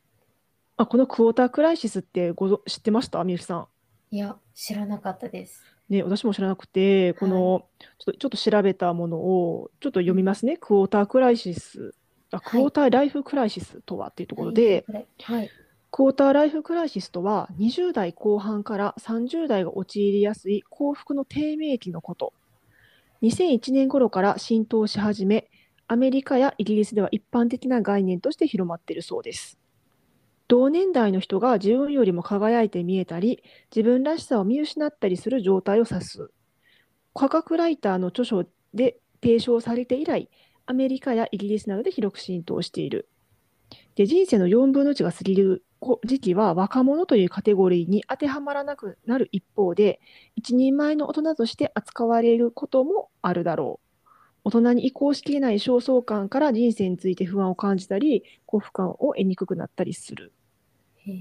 あ、このクォータークライシスってご知ってました？みゆきさん。いや、知らなかったです。ね、私も知らなくて、この、ちょっと、ちょっと調べたものを、ちょっと読みますね。クォータークライシス。あ、クォーターライフクライシスとはっていうところで、はい。クォーターライフクライシスとは、20代後半から30代が陥りやすい幸福の低迷期のこと。2001年頃から浸透し始め、アメリカやイギリスでは一般的な概念として広まっているそうです。同年代の人が自分よりも輝いて見えたり、自分らしさを見失ったりする状態を指す。科学ライターの著書で提唱されて以来、アメリカやイギリスなどで広く浸透している。で人生の4分の1が過ぎる時期は若者というカテゴリーに当てはまらなくなる一方で、一人前の大人として扱われることもあるだろう。大人に移行しきれない焦燥感から人生について不安を感じたり、幸福感を得にくくなったりする。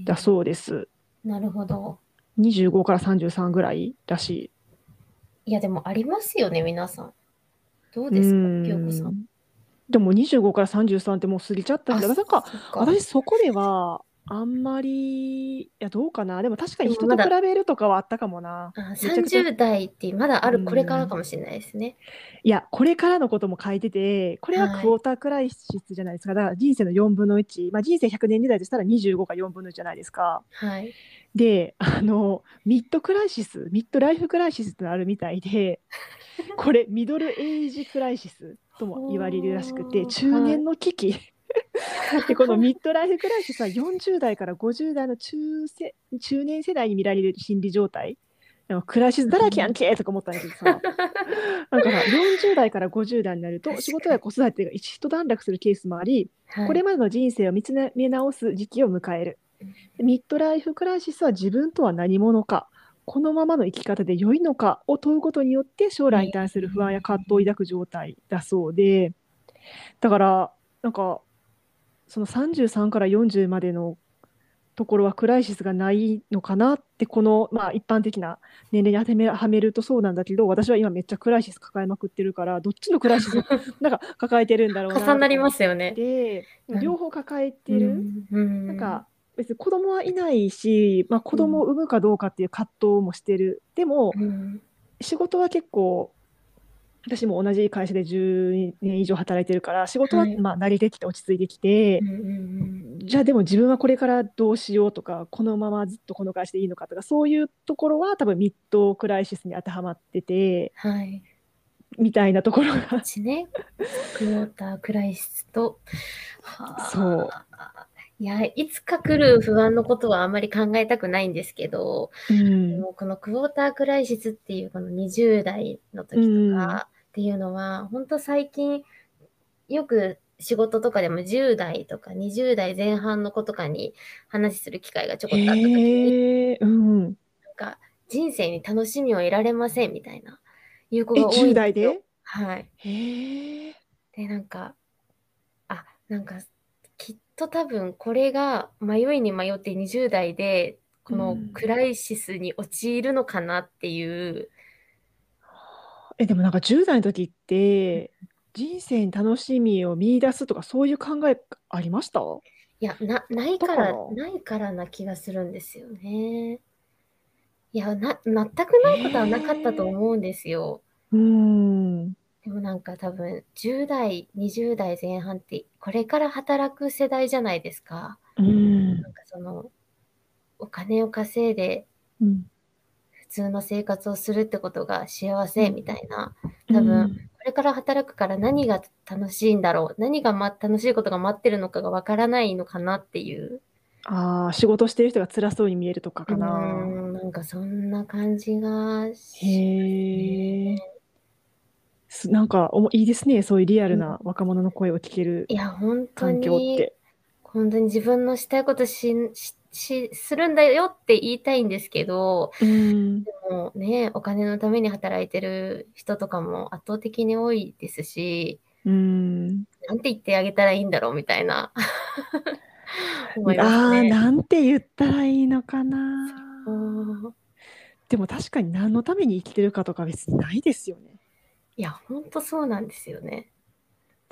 だそうです。なるほど。25から33ぐらいらしい。いや、でもありますよね、皆さん。どうですか、うん京子さん。でも25から33ってもう過ぎちゃったんで、あなんか私そこではあんまり、いやどうかな。でも確かに人と比べるとかはあったかもな。あめちゃくちゃ30代ってまだあうんるこれからかもしれないですね。いや、これからのことも書いてて、これははい quarter crisis じゃないですか。だから人生の4分の1、まあ、人生100年時代としたら25か4分の1じゃないですか。はい。で、あの、 mid crisis、 midlife crisis ってのあるみたいで、これ、 middle age crisis とも言われるらしくて、中年の危機。で、この midlife crisis は40代から50代の中世中年世代に見られる心理状態。クライシスだらけやんけとか思ったんだけどさ、だから40代から50代になると仕事や子育てが一段落するケースもあり、はいこれまでの人生を見つめ直す時期を迎える。でミッドライフクライシスは自分とは何者か、このままの生き方で良いのかを問うことによって将来に対する不安や葛藤を抱く状態だそうで、だから、なんか、その33から40までのところはクライシスがないのかなって、この、まあ、一般的な年齢に当てめはめるとそうなんだけど、私は今めっちゃクライシス抱えまくってるから、どっちのクライシスを なんか抱えてるんだろうなと重なりますよね。て、うん。両方抱えてる。うんなんか別に子供はいないし、まあ、子供を産むかどうかっていう葛藤もしてる、でもうん。仕事は結構私も同じ会社で10年以上働いてるから仕事ははい。まあ慣れてきて落ち着いてきてうん、うんじゃあでも自分はこれからどうしようとかこのままずっとこの会社でいいのかとかそういうところは多分ミッドクライシスに当てはまっててはい。みたいなところが。ね、クォータークライシスと、はあ。そういや、いつか来る不安のことはあんまり考えたくないんですけど、うん。もうこのクォータークライシスっていうこの20代の時とかっていうのは、本当最近よく仕事とかでも10代とか20代前半の子とかに話する機会がちょこっとあった時に、うん。なんか人生に楽しみを得られませんみたいないう子えが多いん10代ですよ。で？はい。へえで、なんか、あ、なんか、と多分これが迷いに迷って20代で、このうんクライシスに陥るのかなっていう、え、でもなんか10代の時って、人生に楽しみを見出すとか、そういう考えありました？いや、な、ないだからな？いからな気がするんですよね。いや、な、全くないことはなかったと思うんですよ。うーん。でもなんか多分、10代、20代前半って、これから働く世代じゃないですか。うん。なんかその、お金を稼いで、うん。普通の生活をするってことが幸せみたいな、多分これから働くから何が楽しいんだろう、何が、ま、楽しいことが待ってるのかがわからないのかなっていう、ああ、仕事してる人が辛そうに見えるとかうかな。ーん、なんかそんな感じがしへえ。すなんかおもいいですね、そういうリアルな若者の声を聞けるいや、本当環境っに、て。本当に自分のしたいことし、し、し、するんだよって言いたいんですけど、うん。もうね、お金のために働いてる人とかも圧倒的に多いですし、うん。なんて言ってあげたらいいんだろうみたいな 思いまああ、すね。なんて言ったらいいのかな。うんでも確かに何のために生きてるかとか別にないですよね。いや、ほんとそうなんですよね。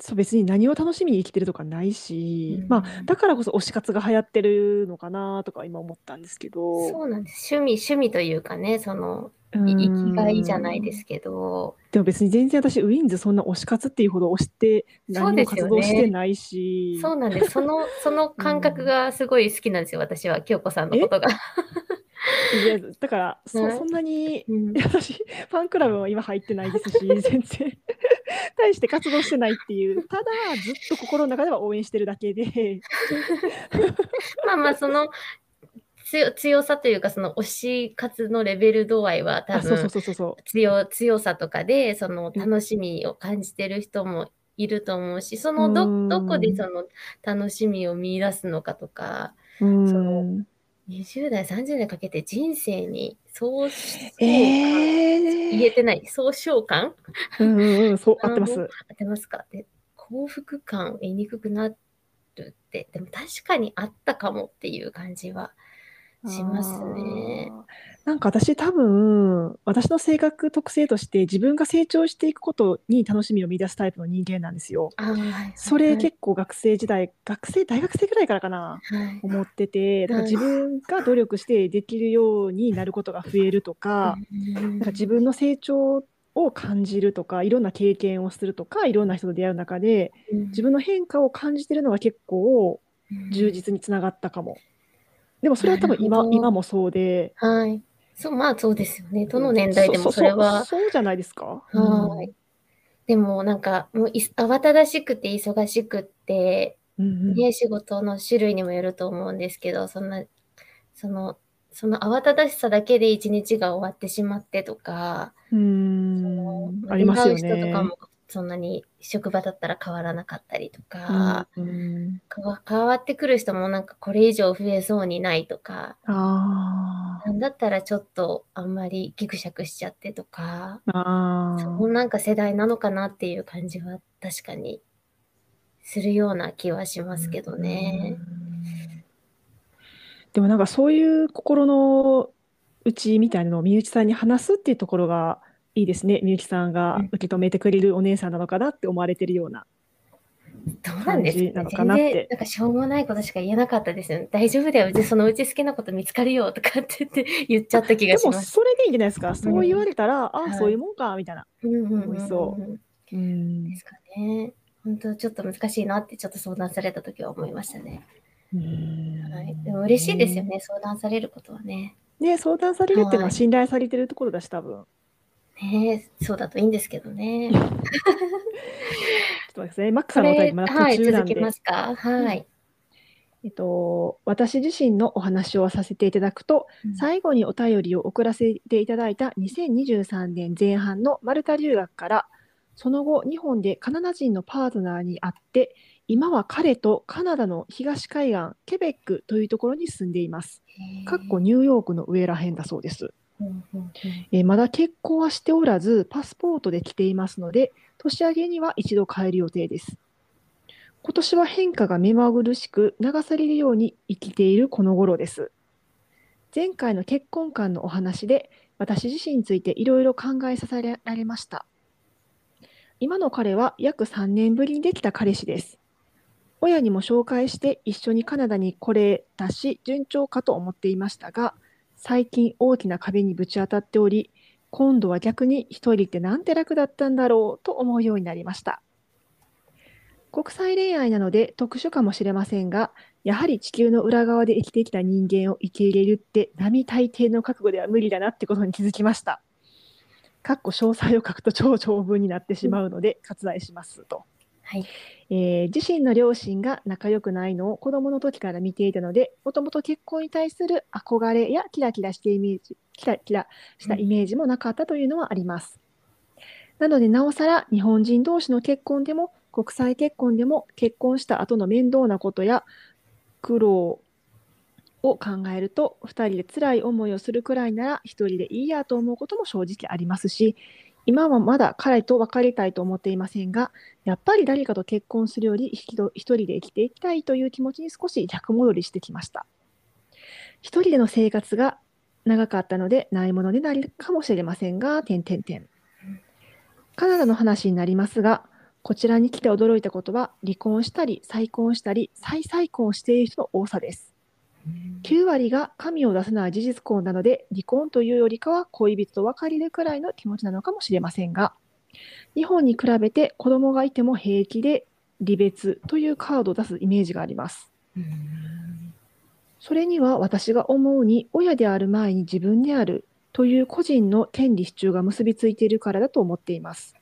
そう別に何を楽しみに生きてるとかないし、うんまあだからこそ推し活が流行ってるのかなとか今思ったんですけどそうなんです。趣味、趣味というかね、その、ういん生きがいじゃないですけど、でも別に全然私ウィンズそんな推し活っていうほど推して何も活動してないしそうなんです。その、その感覚がすごい好きなんですよ、私は、京子さんのことが。いやだからそね。そんなにうん。私ファンクラブは今入ってないですし 全然。大して活動してないっていう。ただずっと心の中では応援してるだけで。まあまあ、その、強強さというか、その推し活のレベル度合いは多分強強さとかで、そのうん楽しみを感じてる人もいると思うし、そのうん。どどこでその楽しみを見出すのかとか、うそん20代、30代かけて人生にそうし、えー、言えてない、総称感？うんうんうんそう合ってます。合ってますか？で幸福感言いにくくなるって、でも確かにあったかもっていう感じはしますね。なんか私多分私の性格特性として自分が成長していくことに楽しみを見出すタイプの人間なんですよ。あーはいそれはい結構学生時代 学生大学生ぐらいからかなはい思っててだからはい自分が努力してできるようになることが増えるとかなんか自分の成長を感じるとかいろんな経験をするとかいろんな人と出会う中で自分の変化を感じてるのが結構充実につながったかも。でもそれは多分今今もそうで。はい。そう、まあそうですよね。どの年代でもそれは。そうじゃないですか？はい。でもなんか、もうい慌ただしくて忙しくって、ね、仕事の種類にもよると思うんですけど、そんな、その、その慌ただしさだけで一日が終わってしまってとか、うーんあり出ますよ会う人とねか。もそんなに職場だったら変わらなかったりとか、うん変わってくる人もなんかこれ以上増えそうにないとか、あなんだったらちょっとあんまりギクシャクしちゃってとか、そー。こなんか世代なのかなっていう感じは確かにするような気はしますけどね。うん。でもなんかそういう心の内みたいなのをみゆきさんに話すっていうところがいいですね。みゆきさんがうん受け止めてくれるお姉さんなのかなって思われてるような。どうなんです感じなのかかなって全然なんかしょうもないことしか言えなかったですよね。大丈夫だよ。うちそのうち好きなこと見つかるよとかって言って言っちゃった気でもがします。それでいいんじゃないですか？そう言われたら、ああ、はいそういうもんか、みたいな。うんうんうんうん思いそうんですかね。本当ちょっと難しいなってちょっと相談された時は思いましたね。はい、でも嬉しいですよ。ね、相談されることはね。ね、相談されるっていうのははい信頼されてるところだし、多分。ねそうだといいんですけどね。ちょっと待ってくださいね。マックさんのお便りまだはい、途中なんで。続きますかはい。えっと、私自身のお話をさせていただくと、うん最後にお便りを送らせていただいた2023年前半のマルタ留学から、その後、日本でカナダ人のパートナーに会って、今は彼とカナダの東海岸、ケベックというところに住んでいます。かっこニューヨークの上らへんだそうです。えまだ結婚はしておらず、パスポートで来ていますので、年明けには一度帰る予定です。今年は変化が目まぐるしく流されるように生きているこの頃です。前回の結婚観のお話で、私自身についていろいろ考えさせられました。今の彼は約3年ぶりにできた彼氏です。親にも紹介して一緒にカナダに来れたし、順調かと思っていましたが、最近大きな壁にぶち当たっており、今度は逆に一人ってなんて楽だったんだろうと思うようになりました。国際恋愛なので特殊かもしれませんが、やはり地球の裏側で生きてきた人間を受け入れるって並大抵の覚悟では無理だなってことに気づきました。かっこ詳細を書くと超長文になってしまうので割愛しますと。はい。えー自身の両親が仲良くないのを子供の時から見ていたので、もともと結婚に対する憧れやキラキラしてイメージ、キラキラしたイメージもなかったというのはあります。なので、なおさら日本人同士の結婚でも国際結婚でも結婚した後の面倒なことや苦労を考えると、2人で辛い思いをするくらいなら1人でいいやと思うことも正直ありますし、今はまだ彼と別れたいと思っていませんが、やっぱり誰かと結婚するより一人で生きていきたいという気持ちに少し逆戻りしてきました。一人での生活が長かったのでないものになるかもしれませんが、点点点。カナダの話になりますが、こちらに来て驚いたことは、離婚したり、再婚したり、再再婚している人の多さです。9割が神を出さない事実婚なので、離婚というよりかは恋人と別れるくらいの気持ちなのかもしれませんが、日本に比べて子供がいても平気で離別というカードを出すイメージがあります。それには私が思うに親である前に自分であるという個人の権利主張が結びついているからだと思っています。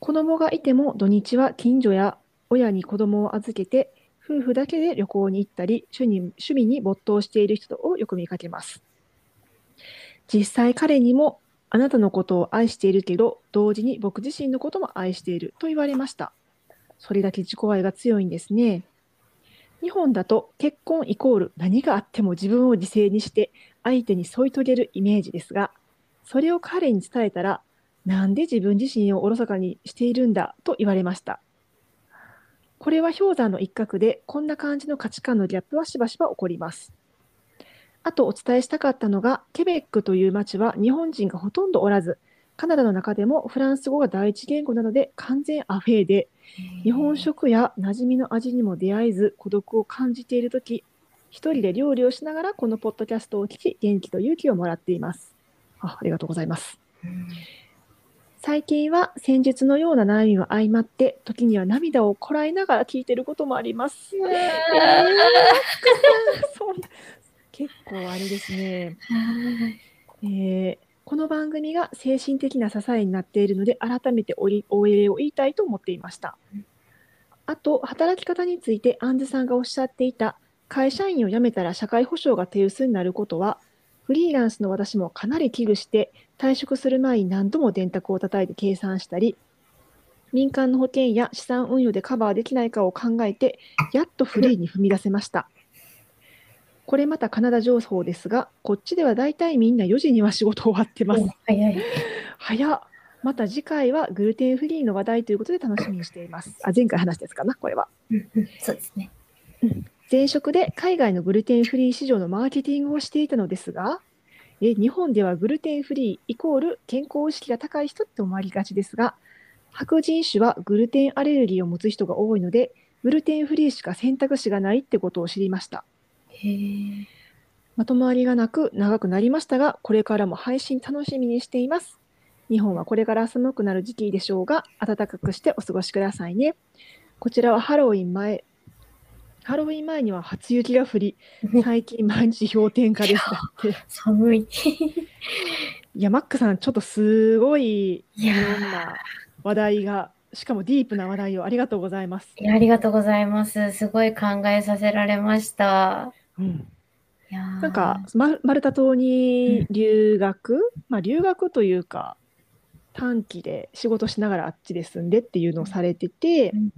子供がいても土日は近所や親に子供を預けて夫婦だけで旅行に行ったり趣に趣味に没頭している人をよく見かけます。実際彼にもあなたのことを愛しているけど同時に僕自身のことも愛していると言われました。それだけ自己愛が強いんですね。日本だと結婚イコール何があっても自分を犠牲にして相手に添い遂げるイメージですが、それを彼に伝えたら、なんで自分自身をおろそかにしているんだと言われました。これは氷山の一角で、こんな感じの価値観のギャップはしばしば起こります。あとお伝えしたかったのが、ケベックという町は日本人がほとんどおらず、カナダの中でもフランス語が第一言語なので完全アフェーで、日本食や馴染みの味にも出会えず孤独を感じているとき、一人で料理をしながらこのポッドキャストを聞き、元気と勇気をもらっています。あありがとうございます。うん最近は戦術のような悩みも相まって、時には涙をこらえながら聞いていることもあります。結構あれですね。えーこの番組が精神的な支えになっているので、改めておりお礼を言いたいと思っていました。あと、働き方について、アンズさんがおっしゃっていた、会社員を辞めたら社会保障が手薄になることは、フリーランスの私もかなり危惧して、退職する前に何度も電卓を叩いて計算したり、民間の保険や資産運用でカバーできないかを考えて、やっとフリーに踏み出せました。これまたカナダ情報ですが、こっちではだいたいみんな4時には仕事終わってます。早い。早っ。また次回はグルテンフリーの話題ということで楽しみにしています。あ、前回話したやつかな、これは。うんうんそうですね。前職で海外のグルテンフリー市場のマーケティングをしていたのですが、え日本ではグルテンフリーイコール健康意識が高い人って思われがちですが、白人種はグルテンアレルギーを持つ人が多いので、グルテンフリーしか選択肢がないってことを知りました。へえ。まとまりがなく長くなりましたが、これからも配信楽しみにしています。日本はこれから寒くなる時期でしょうが、暖かくしてお過ごしくださいね。こちらはハロウィン前、ハロウィン前には初雪が降り、最近毎日氷点下ですだって。寒い。いや、マックさん、ちょっとすごいいろんな話題が、しかもディープな話題をありがとうございます。いやありがとうございます。すごい考えさせられました。うん、いやーなんか、ママルタ島に留学、まあ留学というか、短期で仕事しながらあっちで住んでっていうのをされてて、うん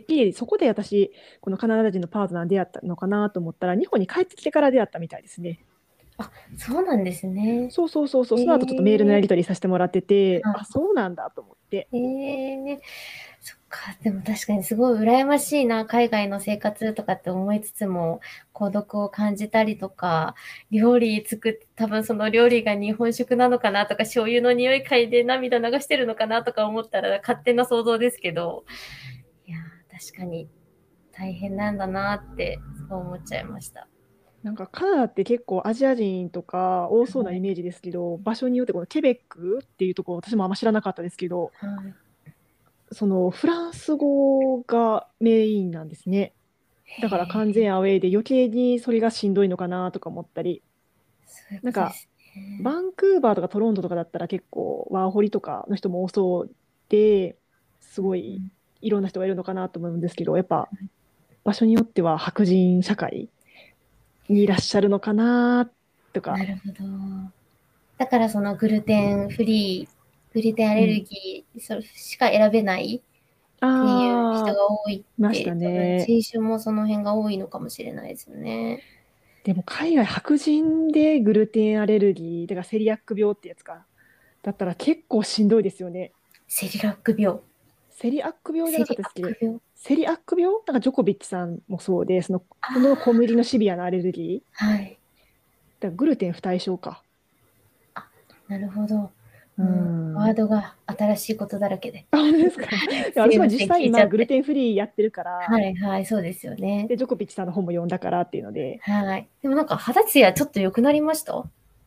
で、でそこで私、このカナダ人のパートナーに出会ったのかなと思ったら、日本に帰ってきてから出会ったみたいですね。そうなんですね。そうそうそうそう、その後ちょっとメールのやり取りさせてもらってて、うんあ、そうなんだと思って。ええそっか。でも確かにすごい羨ましいな。海外の生活とかって思いつつも、孤独を感じたりとか、料理作って、多分その料理が日本食なのかなとか、醤油の匂い嗅いで涙流してるのかなとか思ったら勝手な想像ですけど、いやー、確かに大変なんだなって、そう思っちゃいました。なんかカナダって結構アジア人とか多そうなイメージですけど、場所によってこのケベックっていうところ私もあんま知らなかったですけどはい。そのフランス語がメインなんですね。だから完全アウェーで余計にそれがしんどいのかなとか思ったり。そういうことですね。バンクーバーとかトロントとかだったら結構ワーホリとかの人も多そうですごいいろんな人がいるのかなと思うんですけどやっぱ場所によっては白人社会にいらっしゃるのかなとかなるほど。だからそのグルテンフリー、グルテンアレルギーそれしか選べないっていう人が多いって、ましたね多分人種もその辺が多いのかもしれないですよね。でも海外白人でグルテンアレルギーだからセリアック病ってやつかだったら結構しんどいですよねセリラック病。セリアック病じゃなかった？ですけどセリアック病？なんかジョコビッチさんもそうでそのあこの小麦のシビアなアレルギー？はい。だグルテン不対症か、なるほど。ううんワードが新しいことだらけで。あ、本当ですか？私も実際今グルテンフリーやってるから、はいはい、そうですよね。でジョコビッチさんの本も読んだからっていうので、はい。でもなんか肌ツヤちょっと良くなりました？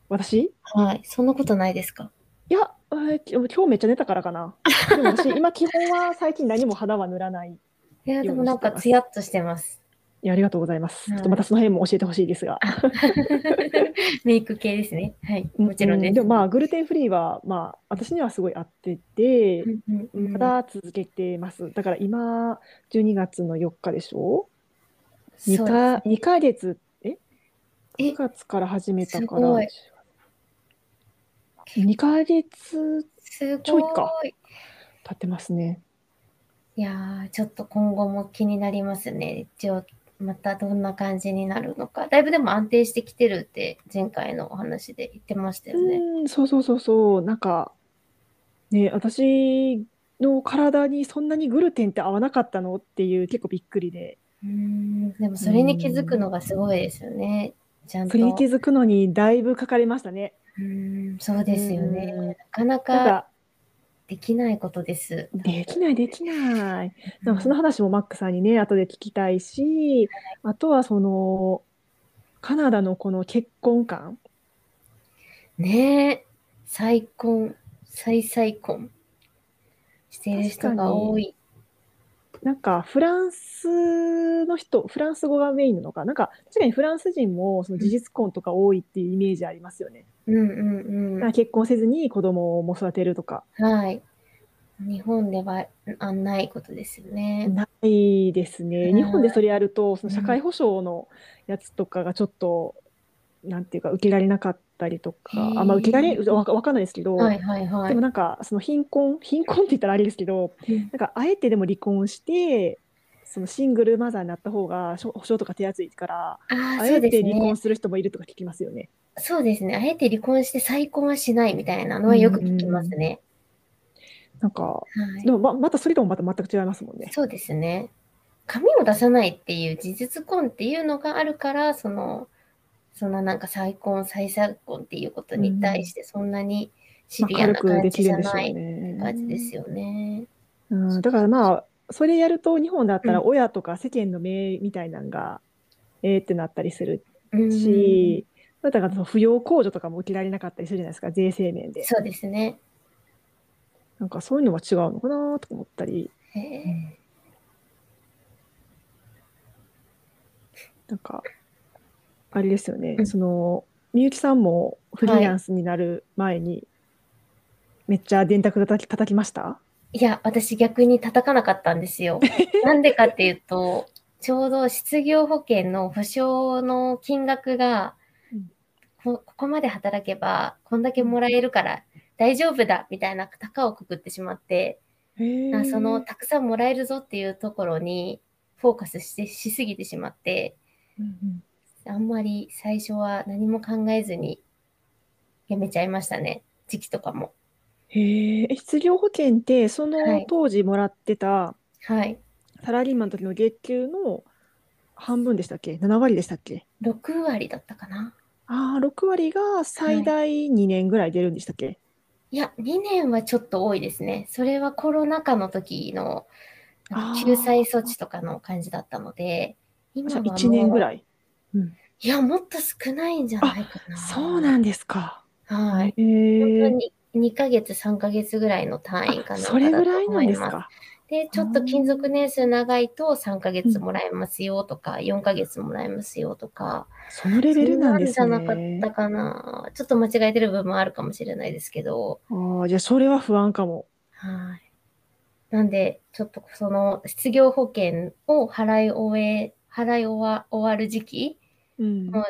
私？はい。そんなことないですか？いや、えー今日めっちゃ寝たからかな。でも私今基本は最近何も肌は塗らない。いや、でもなんかツヤっとしてます。いやありがとうございます。はいちょっとまたその辺も教えてほしいですが。メイク系ですね。はい。もちろんです。うでもまあグルテンフリーはまあ私にはすごい合ってて、うんうんだ続けてます。だから今12月の4日でしょ？2そうか2ヶ月え？え ?9 月から始めたからすごい2ヶ月。ちょいか経ってますね。いやー、ちょっと今後も気になりますね。一応、またどんな感じになるのか。だいぶでも安定してきてるって前回のお話で言ってましたよね。うん、そうそうそうそう。なんか、ね、私の体にそんなにグルテンって合わなかったのっていう結構びっくりで、うーん、でもそれに気づくのがすごいですよね。ちゃんと。それに気づくのにだいぶかかりましたね。うーん、そうですよね。うんなかなかか、できないことです。できないできない。なんかその話もマックさんにね、後で聞きたいし、あとはその、カナダのこの結婚観。ねえ、再婚、再再婚している人が多い。なんかフランスの人、フランス語がメインなのか、なんか確かにフランス人もその事実婚とか多いっていうイメージありますよね。うんうんなんか結婚せずに子供も育てるとか。うん。はい。日本ではあないことですよね。ないですね。うん日本でそれやると、その社会保障のやつとかがちょっと、なんていうか、受けられなかったりとか、あんまあ、受けられ、わわかんないですけど、はいはいはい。でもなんか、その貧困、貧困って言ったらあれですけど、うんなんか、あえてでも離婚して、そのシングルマザーになった方が、保証とか手厚いから、ああ、あそうですねえて離婚。する人もいるとか聞きますよね。そうですね。あえて離婚して再婚はしないみたいなのはよく聞きますね。なんか、はいでもままたそれともまた全く違いますもんね。そうですね。紙を出さないっていう事実婚っていうのがあるから、その、そのなんか再婚、再再婚っていうことに対してそんなにシまあ、ビアな軽くで感じじゃないね。感じですよね。うん、だからまあ、それやると日本だったらうん。親とか世間の目みたいなのが、えーってなったりするうん。し、だからその扶養控除とかも受けられなかったりするじゃないですか、税制面で。そうですね。なんかそういうのは違うのかなとか思ったり、へえ。なんか、あれですよね、うん。その、みゆきさんもフリーランスになる前に、めっちゃ電卓叩き叩きました？いや、私逆に叩かなかったんですよ。なんでかっていうと、ちょうど失業保険の保証の金額がうん、こここまで働けば、こんだけもらえるから大丈夫だみたいな高をくくってしまって、そのたくさんもらえるぞっていうところにフォーカスしてしすぎてしまって、うんうんあんまり最初は何も考えずにやめちゃいましたね。時期とかも。へーえ失業保険って、そはのい当時もらってたはい。サラリーマンの時の月給の半分でしたっけ ?7 割でしたっけ？6割だったかな。ああ、6割が最大2年ぐらい出るんでしたっけ、いや、2年はちょっと多いですね。それはコロナ禍の時のなんか救済措置とかの感じだったので、今じゃあはもう1年ぐらい。いや、もっと少ないんじゃないかな。そうなんですか。はい。へー本当に2ヶ月、3ヶ月ぐらいの単位かな。あそれぐらいなんですか？で、ちょっと勤続年数長いと3ヶ月もらえますよとか、4ヶ月もらえますよとか、そのレベルなんですそんなんじゃなねかっ。たかな。ちょっと間違えてる部分もあるかもしれないですけど、ああ、じゃあそれは不安かも。はい。なんで、ちょっとその失業保険を払い終え、払い終わ終わる時期、うん。もう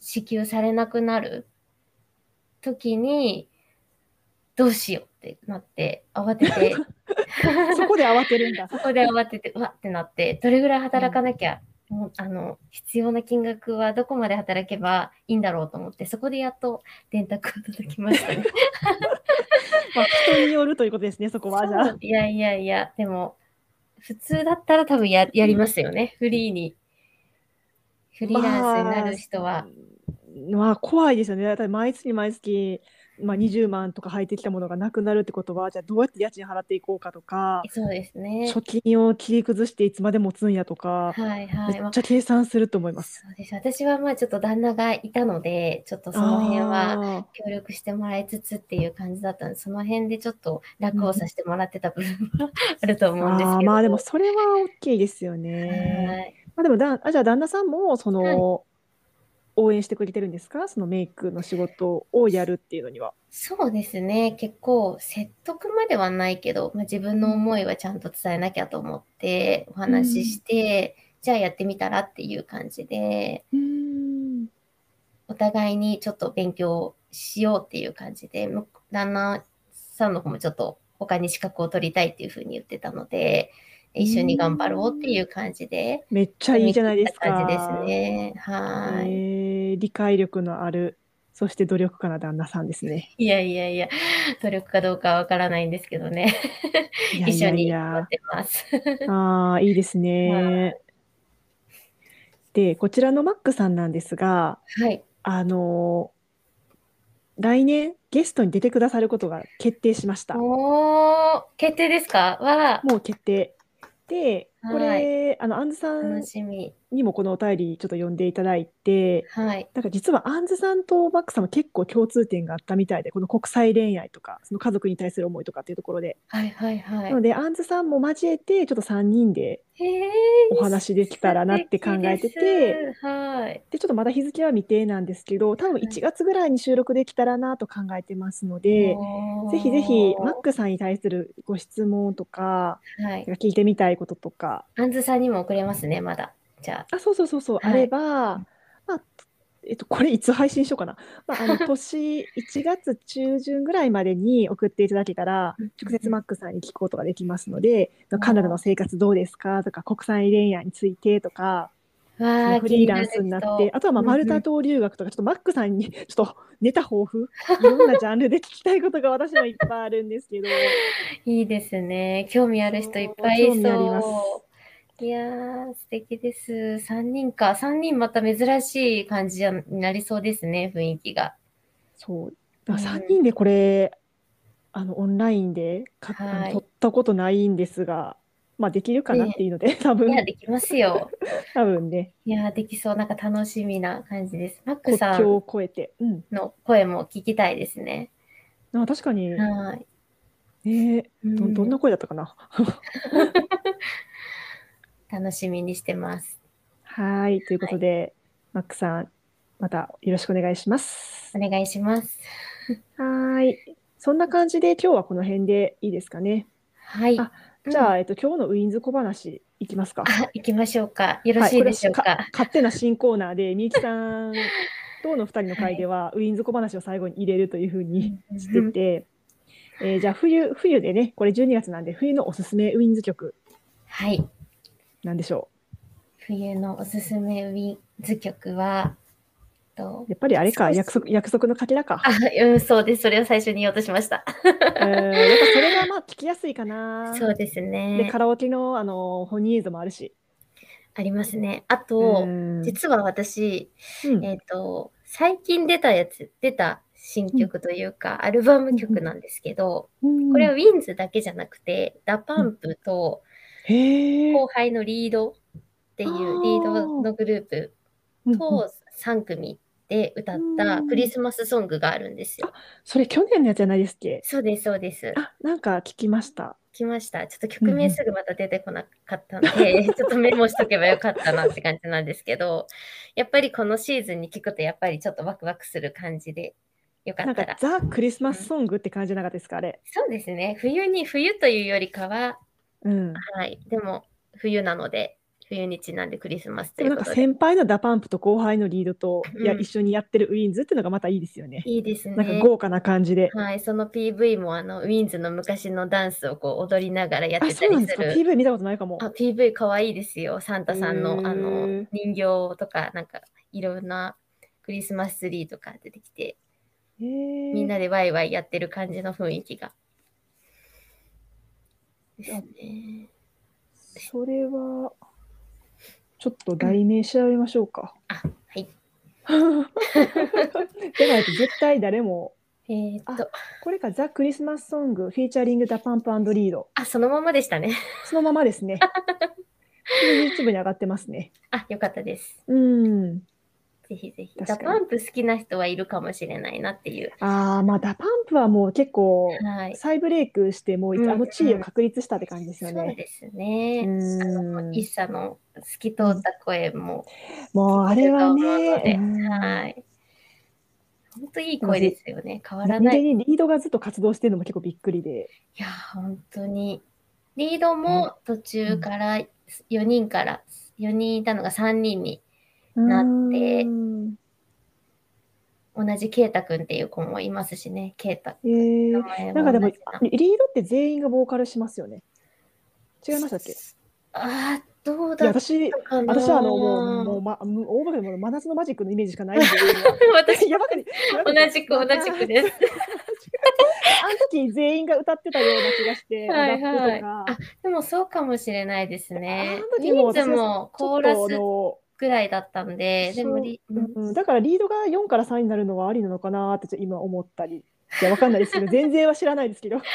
支給されなくなる時に、どうしようってなって、慌てて、そこで慌てるんだ。そこで慌てて、うわってなって、どれぐらい働かなきゃ、もうあの、必要な金額はどこまで働けばいいんだろうと思って、そこでやっと電卓を叩きましたね。まあ、人によるということですね、そこは。じゃあ。いやいやいや、でも、普通だったら多分ややりますよね、フリーに。フリーランスになる人は。まあ、まあ、怖いですよね。だって毎月毎月、まあ、20万とか入ってきたものがなくなるってことはじゃあどうやって家賃払っていこうかとかそうですね。貯金を切り崩していつまで持つんやとかはいはい。まあめっちゃ計算すると思います。そうです。私はまあちょっと旦那がいたので、ちょっとその辺はあ協力してもらいつつっていう感じだったので、その辺でちょっと楽をさせてもらってた部分は あるとー思うんですけど。まあでもそれは大きいですよね。はい。まあ、でもだあじゃあ旦那さんもその、はい応援してくれてるんですか？そのメイクの仕事をやるっていうのには。そうですね。結構説得まではないけど、まあ、自分の思いはちゃんと伝えなきゃと思ってお話しして、じゃあやってみたらっていう感じで、うんお互いにちょっと勉強しようっていう感じで、む旦那さんの方もちょっと他に資格を取りたいっていうふうに言ってたので、一緒に頑張ろうっていう感じで、めっちゃいいじゃないですか。感じですね。はい。えー理解力のある、そして努力家な旦那さんですね。いやいやいや、努力かどうかはわからないんですけどね。いやい一緒にやいや頑張ってます。ああ、いいですはね。で、こちらのマックさんなんですが、はい。あのー来年ゲストに出てくださることが決定しました。おー、決定ですか？は、もう決定。で、これ、あの、アンズさん楽しみ。にもこのお便りちょっと読んでいただいて、はい。なんか実はアンズさんとマックさんも結構共通点があったみたいで、この国際恋愛とか、その家族に対する思いとかっていうところで。はいはいは。ないので、アンズさんも交えて、ちょっと3人でへーお話できたらなって考えてて素敵ですはい。で、ちょっとまだ日付は未定なんですけど、多分はい1月ぐらいに収録できたらなと考えてますので、ぜひぜひ、マックさんに対するご質問とか、はい。聞いてみたいこととか、アンズさんにも送れますね、まだ。じゃあ、そうそうそうそう、はいあれば、まあ、えっと、これいつ配信しようかな。まあ、あの、年1月中旬ぐらいまでに送っていただけたらうん、直接マックさんに聞くことができますので、カナダの生活どうですかとか、国際恋愛についてとか、あ。わあ、フリーランスになって、あとはまあマルタ島留学とか、ちょっとマックさんに ちょっとネタ豊富、いろんなジャンルで聞きたいことが私もいっぱいあるんですけど、いいですね。興味ある人いっぱいいそう。いやー、素敵です。3人か。3人また珍しい感じになりそうですね、雰囲気が。そう、だからうん3人でこれ、あのオンラインではい撮ったことないんですが、まあできるかなっていうので、多分いや、できますよ。多分ね、いやー、できそう。なんか楽しみな感じです。マック国さん境を越えて。うん。の声も聞きたいですね。あ確かに、はい。ねど、どんな声だったかな？楽しみにしてます。はい、ということで、マックさん、またよろしくお願いします。お願いします。はい。そんな感じで今日はこの辺でいいですかね。はい。あじゃあ、あ、えっと、今日のウィンズ小話いきますか。あ行きましょうか。よろはいしいでしょうこれはか。勝手な新コーナーで、みゆきさんとの2人の会では、ウィンズ小話を最後に入れるというふうにしてて、えーじゃあ冬、冬でね、これ12月なんで、冬のおすすめウィンズ曲はい。なんでしょ冬のおすすめウィンズ曲は、とう。やっぱりあれか、約束約束のかけらか。あ、うん、そうです。それを最初に言おうとしました。えーやっぱそれがまあ聞きやすいかな。そうですで、ねカ。ラオケのあの本人映像もあるし。ありますね。あと、うん実は私、うんえっ、と、最近出たやつ、出た新曲というか、アルバム曲なんですけど、うんこれは w-inds.だけじゃなくて、 DA PUMP と。後輩の Lead っていう Lead のグループと3組で歌ったクリスマスソングがあるんですよ。それ去年のやつじゃないですっけ？そうです、そうです。あ、なんか聞きました。来ました。ちょっと曲名すぐまた出てこなかったので、ちょっとメモしとけばよかったなって感じなんですけど、やっぱりこのシーズンに聞くと、やっぱりちょっとワクワクする感じで、よかなんった。からザ・クリスマスソングって感じなかったですか、あれ？そうですね。冬に、冬というよりかは、うん。はい。でも、冬なので、冬にちなんでクリスマスということで。先輩の DA PUMP と後輩の Lead と、いやうん一緒にやってる w-inds.っていうのがまたいいですよね。いいですね。なんか豪華な感じで。はい、その PV もあの w-inds.の昔のダンスをこう踊りながらやっあ、てたそうなんですか。りする。PV 見たことないかも。あ PV かわいいですよ。サンタさんのあの人形とか、なんかいろんなクリスマスツリーとか出てきて、みんなでワイワイやってる感じの雰囲気が。ですね。それは、ちょっと題名調べましょうか。あ、はい。でないと絶対誰もえーっと、これか、ザ・クリスマスソング、フィーチャリング・ダ・パンプリード。あ、そのままでしたね。そのままですね。YouTube に上がってますね。あ、よかったです。うん。ぜひぜひ。 DA PUMP 好きな人はいるかもしれないなっていう。ああ、まあ、 DA PUMP はもう結構、はい。再ブレイクして、もううんあの地位を確立したって感じですよね。そうですね。うあのん。 ISSA の透き通った声ももうあれはね、うんはい。本当いい声ですよね。変わらない。リードがずっと活動してるのも結構びっくりで。や、本当に。リードも途中から4人から、4人いたのが3人に、なってうん同じケイタくんっていう子もいますしね。ケイタ。えー名前なんかでも、リードって全員がボーカルしますよね。違いましたっけ？いああ、どうや、だっ私、私はあの、もう、もう、ま、大バカでも真夏のマジックのイメージしかないんで、私、やばくに、同じく同じくです。あの時全員が歌ってたような気がして、はいはい。あ、でもそうかもしれないですね。あの時ももコーラスぐらいだったんで、でもリ、うん、だからリードが4から3になるのはありなのかなってちょっと今思ったり。いや、わかんないですけど、全然は知らないですけど。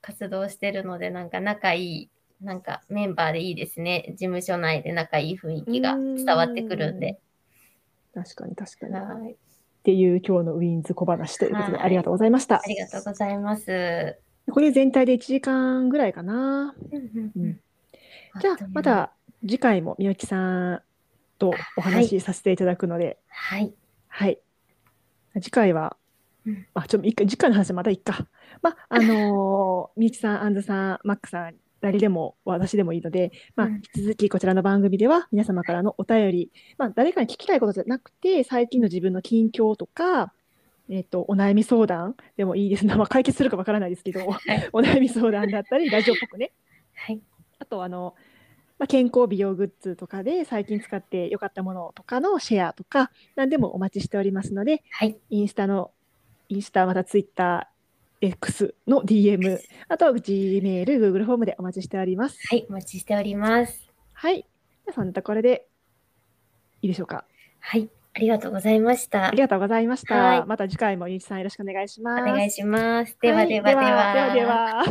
活動してるので、なんか仲いい、なんかメンバーでいいですね。事務所内で仲いい雰囲気が伝わってくるんで。確かに確かに。っはい。ていう今日のウィンズ小話ということで、はいありがとうございましたあ。りがとうございます。これ全体で1時間ぐらいかな。うんじゃあ、ま。た次回もみゆきさんとお話しさせていただくので、はい。はい。次回はうん、あ、ちょっと一回、次回の話はまたいっか。まあ、あのー みゆきさん、あんずさん、マックさん、誰でも、私でもいいので、まあ、うん引き続きこちらの番組では、皆様からのお便り、まあ、誰かに聞きたいことじゃなくて、最近の自分の近況とか、えっ、と、お悩み相談でもいいですね。まあ、解決するかわからないですけど、お悩み相談だったり、ラジオっぽくね。はい。あとあの、まあ、健康美容グッズとかで最近使ってよかったものとかのシェアとか何でもお待ちしておりますのではい。インスタのインスタまたツイッター X の DM あと Gmail、Google フォームでお待ちしております。はい。お待ちしております。はい。じゃあそんなところでいいでしょうか？はい。ありがとうございましたあり。がとうございました。はいまた次回もゆうきさんよろしくお願いします。お願いします。ではではでは。いではではでは。